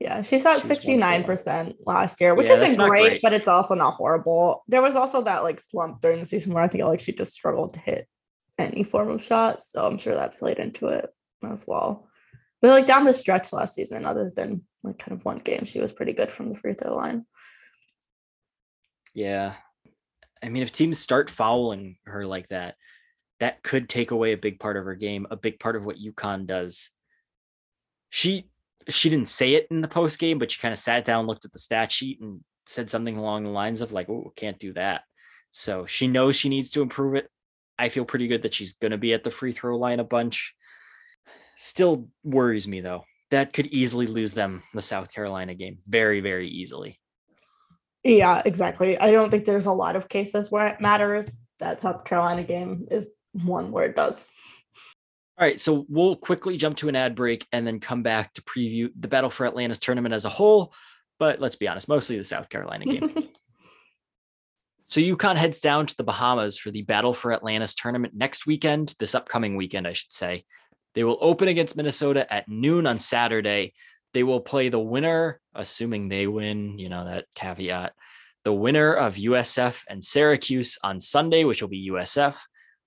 Yeah, she shot 69% last year, which yeah, isn't great, great, but it's also not horrible. There was also that like slump during the season where I think like she just struggled to hit any form of shot. So I'm sure that played into it as well. But like down the stretch last season, other than like kind of one game, she was pretty good from the free throw line. Yeah. I mean, if teams start fouling her like that, that could take away a big part of her game, a big part of what UConn does. She she didn't say it in the post game, but she kind of sat down, looked at the stat sheet, and said something along the lines of like, "Oh, can't do that." So she knows she needs to improve it. I feel pretty good that she's going to be at the free throw line a bunch. Still worries me though. That could easily lose them the South Carolina game very, very easily. Yeah, exactly. I don't think there's a lot of cases where it matters. That South Carolina game is one where it does. All right, so we'll quickly jump to an ad break and then come back to preview the Battle 4 Atlantis tournament as a whole. But let's be honest, mostly the South Carolina game. so UConn heads down to the Bahamas for the Battle 4 Atlantis tournament next weekend, this upcoming weekend, I should say. They will open against Minnesota at noon on Saturday. They will play the winner, assuming they win, you know, that caveat, the winner of USF and Syracuse on Sunday, which will be USF.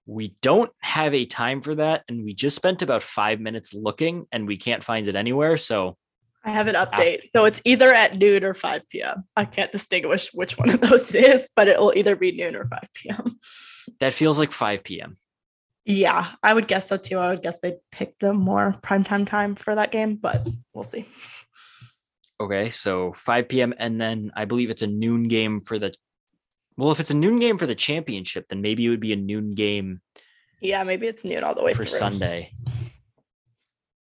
We don't have a time for that. And we just spent about five minutes looking and we can't find it anywhere. So I have an update. So it's either at noon or 5 p.m. I can't distinguish which one of those it is, but it will either be noon or 5 p.m. That feels like 5 p.m. Yeah, I would guess so too. I would guess they'd pick the more primetime time for that game, but we'll see. Okay, so 5 p.m. and then I believe it's a noon game for the well, if it's a noon game for the championship, then maybe it would be a noon game. Yeah, maybe it's noon all the way for through. Sunday.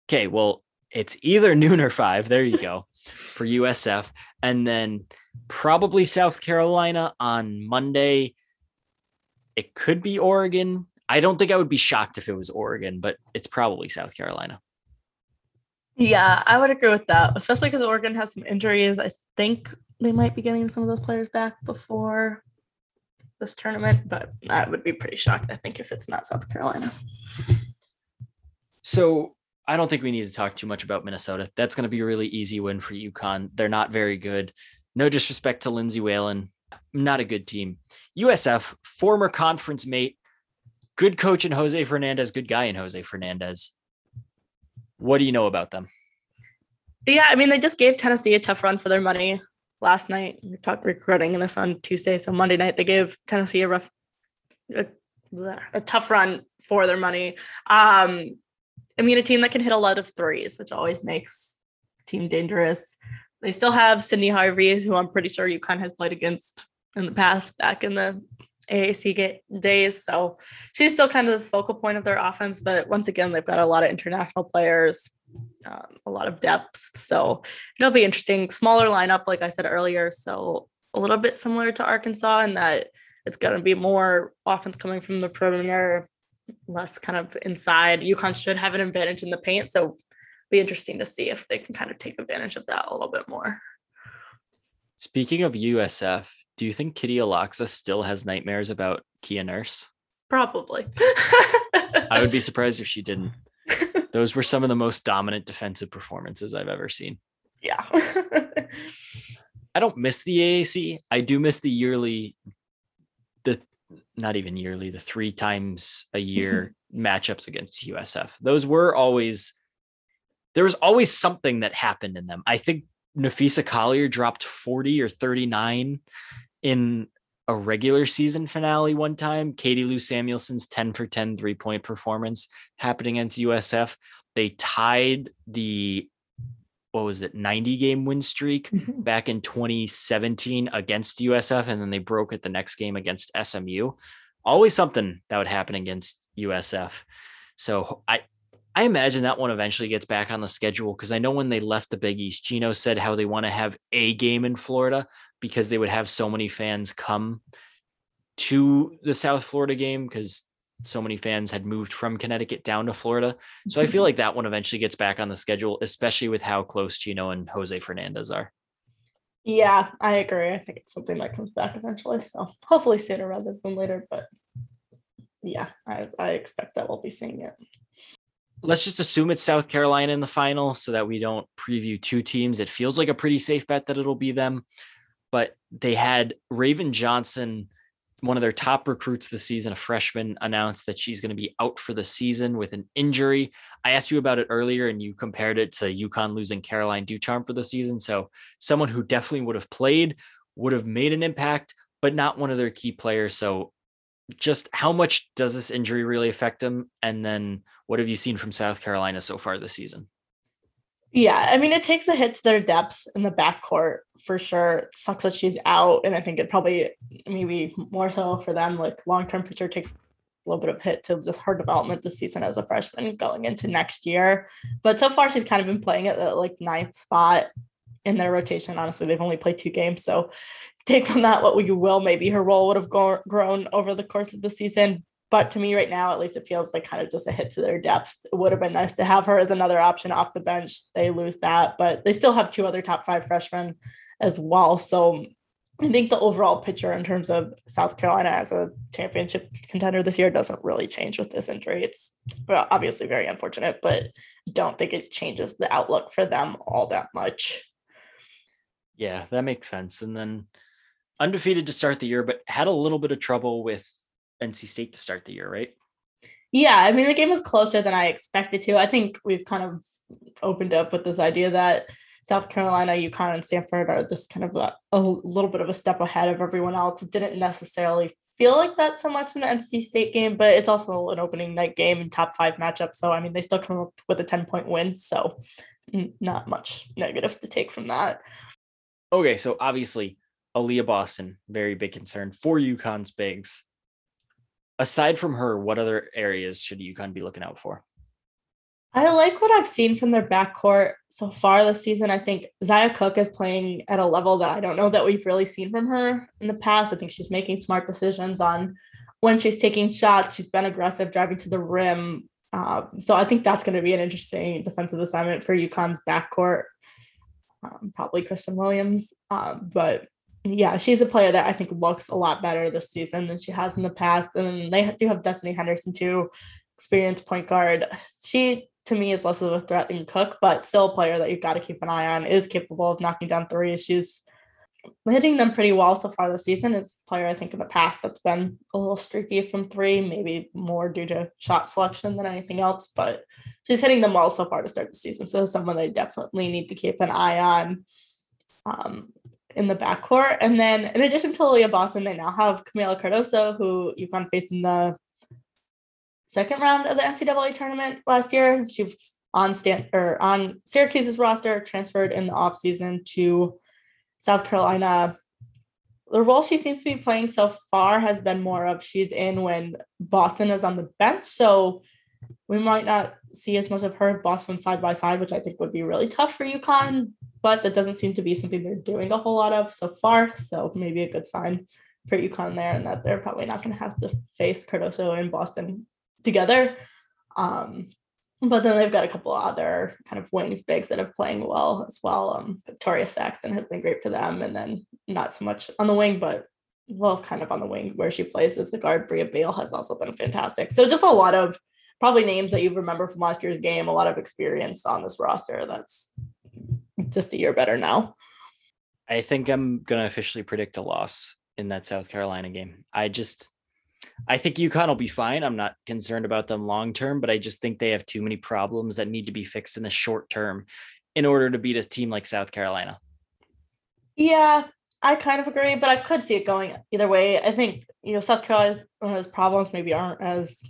Okay, well, it's either noon or five. There you go for USF. And then probably South Carolina on Monday. It could be Oregon. I don't think I would be shocked if it was Oregon, but it's probably South Carolina. Yeah, I would agree with that, especially because Oregon has some injuries. I think they might be getting some of those players back before this tournament, but I would be pretty shocked, I think, if it's not South Carolina. So I don't think we need to talk too much about Minnesota. That's going to be a really easy win for UConn. They're not very good. No disrespect to Lindsay Whalen, not a good team. USF, former conference mate, good coach in Jose Fernandez, good guy in Jose Fernandez. What do you know about them? Yeah, I mean, they just gave Tennessee a tough run for their money last night. We're talking recording this on Tuesday, so Monday night they gave Tennessee a rough, a, a tough run for their money. Um, I mean, a team that can hit a lot of threes, which always makes team dangerous. They still have Sydni Harvey, who I'm pretty sure UConn has played against in the past, back in the AAC days. So she's still kind of the focal point of their offense. But once again, they've got a lot of international players, um, a lot of depth. So it'll be interesting. Smaller lineup, like I said earlier. So a little bit similar to Arkansas in that it's going to be more offense coming from the perimeter. less kind of inside. UConn should have an advantage in the paint, so be interesting to see if they can kind of take advantage of that a little bit more. Speaking of USF, do you think Kitija Laksa still has nightmares about Kia Nurse? Probably. I would be surprised if she didn't. Those were some of the most dominant defensive performances I've ever seen. Yeah. I don't miss the AAC. I do miss the yearly, the not even yearly, the three times a year matchups against USF. Those were always there was always something that happened in them. I think Napheesa Collier dropped 40 or 39 in a regular season finale one time. Katie Lou Samuelson's 10 for 10 three point performance happening against USF. They tied the what was it 90 game win streak Mm-hmm. back in 2017 against USF and then they broke it the next game against SMU. Always something that would happen against USF. So I I imagine that one eventually gets back on the schedule because I know when they left the Big East, Geno said how they want to have a game in Florida because they would have so many fans come to the South Florida game because so many fans had moved from Connecticut down to Florida. So I feel like that one eventually gets back on the schedule, especially with how close Geno and Jose Fernandez are. Yeah, I agree. I think it's something that comes back eventually. So hopefully sooner rather than later. But yeah, I, I expect that we'll be seeing it. Let's just assume it's South Carolina in the final so that we don't preview two teams. It feels like a pretty safe bet that it'll be them. But they had Raven Johnson, one of their top recruits this season, a freshman, announced that she's going to be out for the season with an injury. I asked you about it earlier and you compared it to UConn losing Caroline Ducharme for the season. So someone who definitely would have played, would have made an impact, but not one of their key players. So just how much does this injury really affect them? And then what have you seen from South Carolina so far this season? Yeah, I mean, it takes a hit to their depth in the backcourt for sure. It sucks that she's out, and I think it probably maybe more so for them. Like long term picture takes a little bit of hit to just her development this season as a freshman going into next year. But so far, she's kind of been playing at the like ninth spot in their rotation. Honestly, they've only played two games, so take from that what you will. Maybe her role would have go- grown over the course of the season, but to me right now, at least it feels like kind of just a hit to their depth. It would have been nice to have her as another option off the bench. They lose that, but they still have two other top five freshmen as well. So I think the overall picture in terms of South Carolina as a championship contender this year doesn't really change with this injury. It's obviously very unfortunate, but don't think it changes the outlook for them all that much. Yeah, that makes sense. And then undefeated to start the year, but had a little bit of trouble with NC State to start the year, right? Yeah, I mean the game was closer than I expected to. I think we've kind of opened up with this idea that South Carolina, UConn, and Stanford are just kind of a, a little bit of a step ahead of everyone else. It didn't necessarily feel like that so much in the NC State game, but it's also an opening night game and top five matchup. So I mean they still come up with a 10 point win. So not much negative to take from that. Okay, so obviously Aaliyah Boston, very big concern for UConn's bigs. Aside from her, what other areas should UConn be looking out for? I like what I've seen from their backcourt so far this season. I think Zia Cooke is playing at a level that I don't know that we've really seen from her in the past. I think she's making smart decisions on when she's taking shots. She's been aggressive, driving to the rim. Uh, so I think that's going to be an interesting defensive assignment for UConn's backcourt. Um, probably Christyn Williams, um, but yeah, she's a player that I think looks a lot better this season than she has in the past. And they do have Destiny Henderson too, experienced point guard. She to me is less of a threat than Cooke, but still a player that you've got to keep an eye on. Is capable of knocking down threes. She's hitting them pretty well so far this season. It's a player I think in the past that's been a little streaky from three, maybe more due to shot selection than anything else. But she's hitting them well so far to start the season. So someone they definitely need to keep an eye on. Um, in the backcourt. And then in addition to Aaliyah Boston, they now have Kamilla Cardoso, who UConn faced in the second round of the NCAA tournament last year. She on stand or on Syracuse's roster, transferred in the offseason to South Carolina. The role she seems to be playing so far has been more of she's in when Boston is on the bench. So we might not see as much of her Boston side by side, which I think would be really tough for UConn, but that doesn't seem to be something they're doing a whole lot of so far. So maybe a good sign for UConn there, and that they're probably not going to have to face Cardoso in Boston together. Um, but then they've got a couple other kind of wings bigs that are playing well as well. Um, Victoria Saxton has been great for them, and then not so much on the wing, but well, kind of on the wing where she plays as the guard. Brea Beal has also been fantastic. So just a lot of probably names that you remember from last year's game, a lot of experience on this roster. That's just a year better now. I think I'm gonna officially predict a loss in that South Carolina game. I just I think UConn will be fine. I'm not concerned about them long term, but I just think they have too many problems that need to be fixed in the short term in order to beat a team like South Carolina. Yeah, I kind of agree, but I could see it going either way. I think you know South Carolina's problems maybe aren't as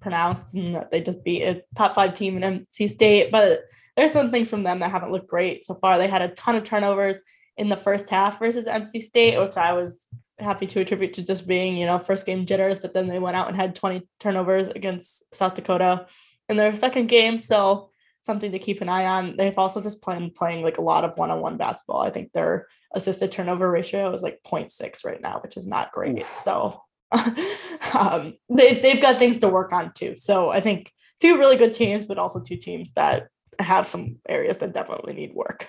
pronounced and that they just beat a top five team in NC State, but there's some things from them that haven't looked great so far. They had a ton of turnovers in the first half versus NC State, which I was happy to attribute to just being, you know, first game jitters, but then they went out and had 20 turnovers against South Dakota in their second game. So something to keep an eye on. They've also just playing playing like a lot of one-on-one basketball. I think their assisted turnover ratio is like 0.6 right now, which is not great. Oof. So um, they, they've got things to work on too. So I think two really good teams, but also two teams that have some areas that definitely need work.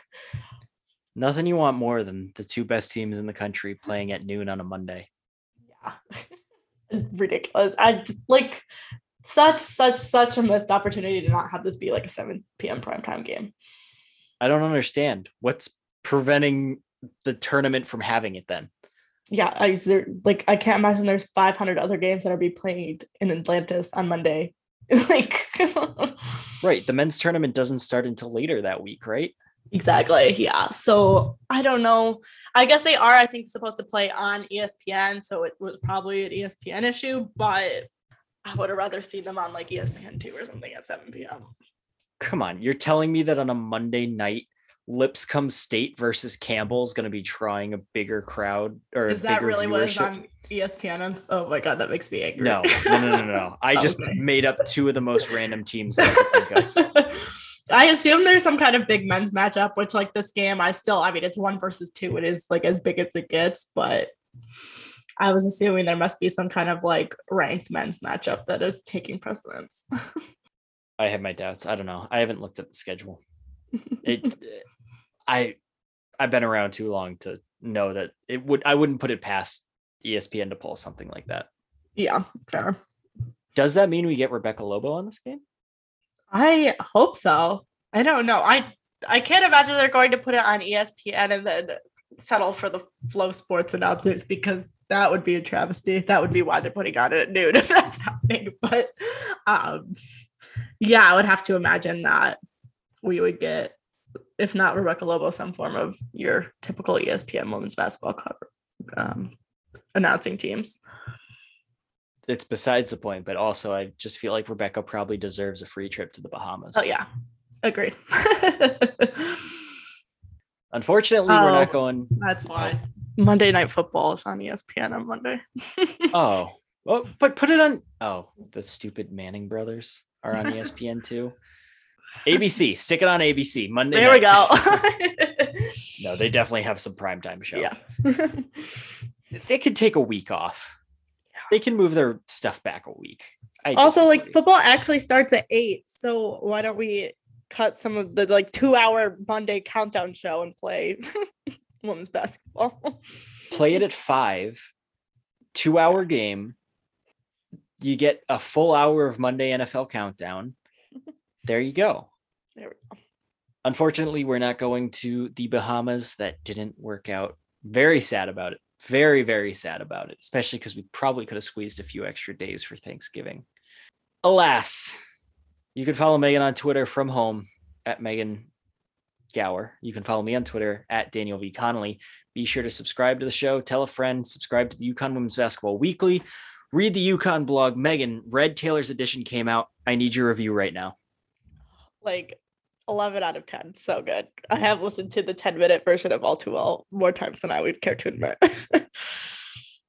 Nothing you want more than the two best teams in the country playing at noon on a Monday. Yeah. Ridiculous. I like such, such, such a missed opportunity to not have this be like a 7 p.m. primetime game. I don't understand. What's preventing the tournament from having it then? Yeah, I there, like I can't imagine there's 500 other games that are being played in Atlantis on Monday. like right, the men's tournament doesn't start until later that week, right? Exactly. Yeah. So I don't know. I guess they are, I think, supposed to play on ESPN. So it was probably an ESPN issue, but I would have rather seen them on like ESPN two or something at 7 p.m. Come on. You're telling me that on a Monday night, Lipscomb State versus Campbell is going to be trying a bigger crowd or is that really what is on ESPN? Oh my god, that makes me angry. No, no, no, no, no. I just okay. made up two of the most random teams that I could think of. I assume there's some kind of big men's matchup, which like this game, I still, I mean, it's one versus two. It is like as big as it gets, but I was assuming there must be some kind of like ranked men's matchup that is taking precedence. I have my doubts. I don't know. I haven't looked at the schedule. It, I, I've been around too long to know that it would. I wouldn't put it past ESPN to pull something like that. Yeah, fair. Does that mean we get Rebecca Lobo on this game? I hope so. I don't know. I I can't imagine they're going to put it on ESPN and then settle for the FloSports announcers because that would be a travesty. That would be why they're putting on it at noon if that's happening. But um yeah, I would have to imagine that we would get, if not Rebecca Lobo, some form of your typical ESPN women's basketball cover um, announcing teams it's besides the point, but also I just feel like Rebecca probably deserves a free trip to the Bahamas. Oh yeah, agreed. Unfortunately, oh, we're not oh, going. That's why Monday Night Football is on ESPN on Monday. oh, well, but put it on. Oh, the stupid Manning brothers are on ESPN too. ABC, stick it on ABC Monday. There night. we go. no, they definitely have some primetime show. Yeah, they could take a week off they can move their stuff back a week. I also, like football actually starts at eight, so why don't we cut some of the like two hour Monday countdown show and play women's basketball? play it at five, two hour game. You get a full hour of Monday NFL countdown. There you go. There we go. Unfortunately, we're not going to the Bahamas. That didn't work out. Very sad about it. Very very sad about it especially because we probably could have squeezed a few extra days for thanksgiving. Alas you can follow megan on twitter from home at megan gower. You can follow me on twitter at daniel v. Connolly. Be sure to subscribe to the show. Tell a friend. Subscribe to the UConn women's basketball weekly. Read the UConn blog. Megan red taylor's edition came out. I need your review right now like 11 out of 10. So good. I have listened to the 10 minute version of All Too Well more times than I would care to admit.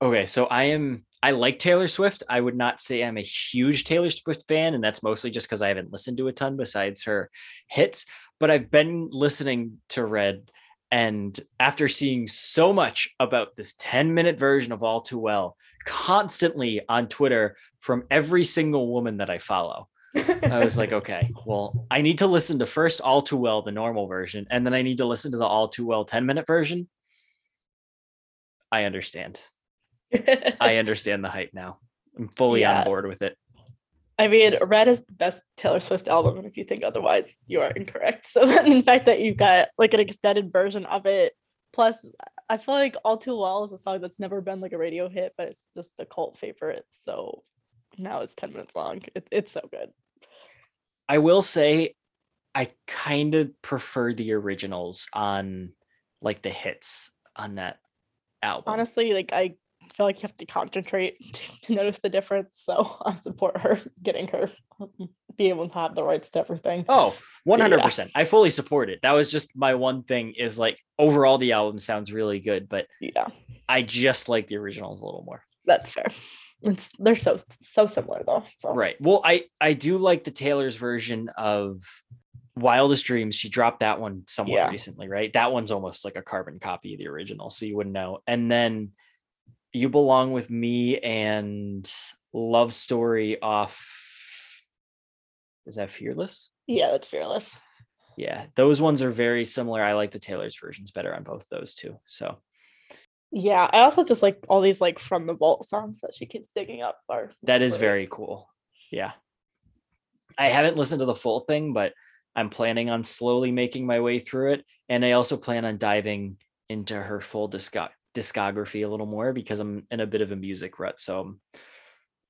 okay. So I am, I like Taylor Swift. I would not say I'm a huge Taylor Swift fan. And that's mostly just because I haven't listened to a ton besides her hits. But I've been listening to Red And after seeing so much about this 10 minute version of All Too Well constantly on Twitter from every single woman that I follow, I was like, okay, well, I need to listen to first All Too Well, the normal version, and then I need to listen to the All Too Well 10 minute version. I understand. I understand the hype now. I'm fully Yeah. on board with it. I mean, Red is the best Taylor Swift album, and if you think otherwise, you are incorrect. So then, in fact, that you've got like an extended version of it, plus, I feel like All Too Well is a song that's never been like a radio hit, but it's just a cult favorite. So now it's ten minutes long. It, it's so good. I will say I kind of prefer the originals on like the hits on that album. Honestly, like I feel like you have to concentrate to notice the difference. So I support her getting her be able to have the rights to everything. Oh, 100%. I fully support it. That was just my one thing is like overall the album sounds really good, but Yeah, I just like the originals a little more. that's fair. It's they're so so similar though. So Right. Well, I I do like the Taylor's version of Wildest Dreams. She dropped that one somewhat Yeah. recently, right? That one's almost like a carbon copy of the original, so you wouldn't know. And then You Belong with Me and Love Story off is that Fearless? yeah, that's fearless. Yeah, those ones are very similar. I like the Taylor's versions better on both those two. So Yeah, I also just like all these like from the vault songs that she keeps digging up. Are that is very cool. Yeah. I haven't listened to the full thing, but I'm planning on slowly making my way through it. And I also plan on diving into her full disco- discography a little more because I'm in a bit of a music rut. So I'm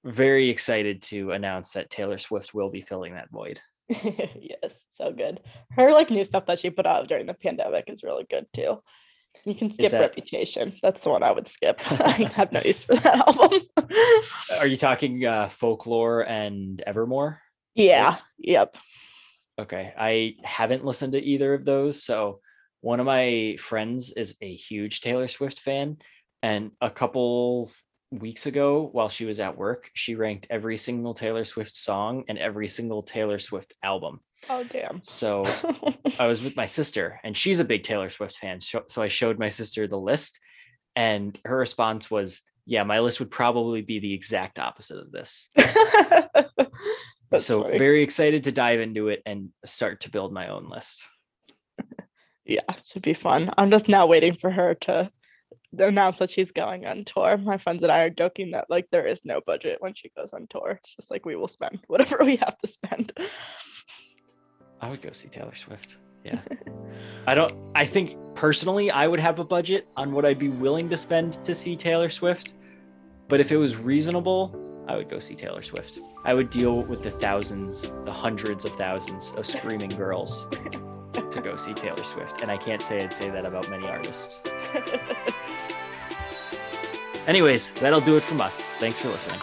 very excited to announce that Taylor Swift will be filling that void. yes, so good. Her like new stuff that she put out during the pandemic is really good too. You can skip that- Reputation. That's the one I would skip. I have no use for that album. Are you talking uh, folklore and Evermore? yeah. Yep. Okay. I haven't listened to either of those. So one of my friends is a huge Taylor Swift fan. And a couple weeks ago, while she was at work, she ranked every single Taylor Swift song and every single Taylor Swift album. oh damn. So I was with my sister, and she's a big Taylor Swift fan. So I showed my sister the list, and her response was, Yeah, my list would probably be the exact opposite of this. So funny. very excited to dive into it and start to build my own list. yeah, should be fun. I'm just now waiting for her to announce that she's going on tour. My friends and I are joking that like there is no budget when she goes on tour. It's just like we will spend whatever we have to spend. I would go see Taylor Swift. Yeah. I don't I think personally I would have a budget on what I'd be willing to spend to see Taylor Swift. But if it was reasonable, I would go see Taylor Swift. I would deal with the thousands, the hundreds of thousands of screaming girls to go see Taylor Swift. And I can't say I'd say that about many artists. Anyways, that'll do it from us. Thanks for listening.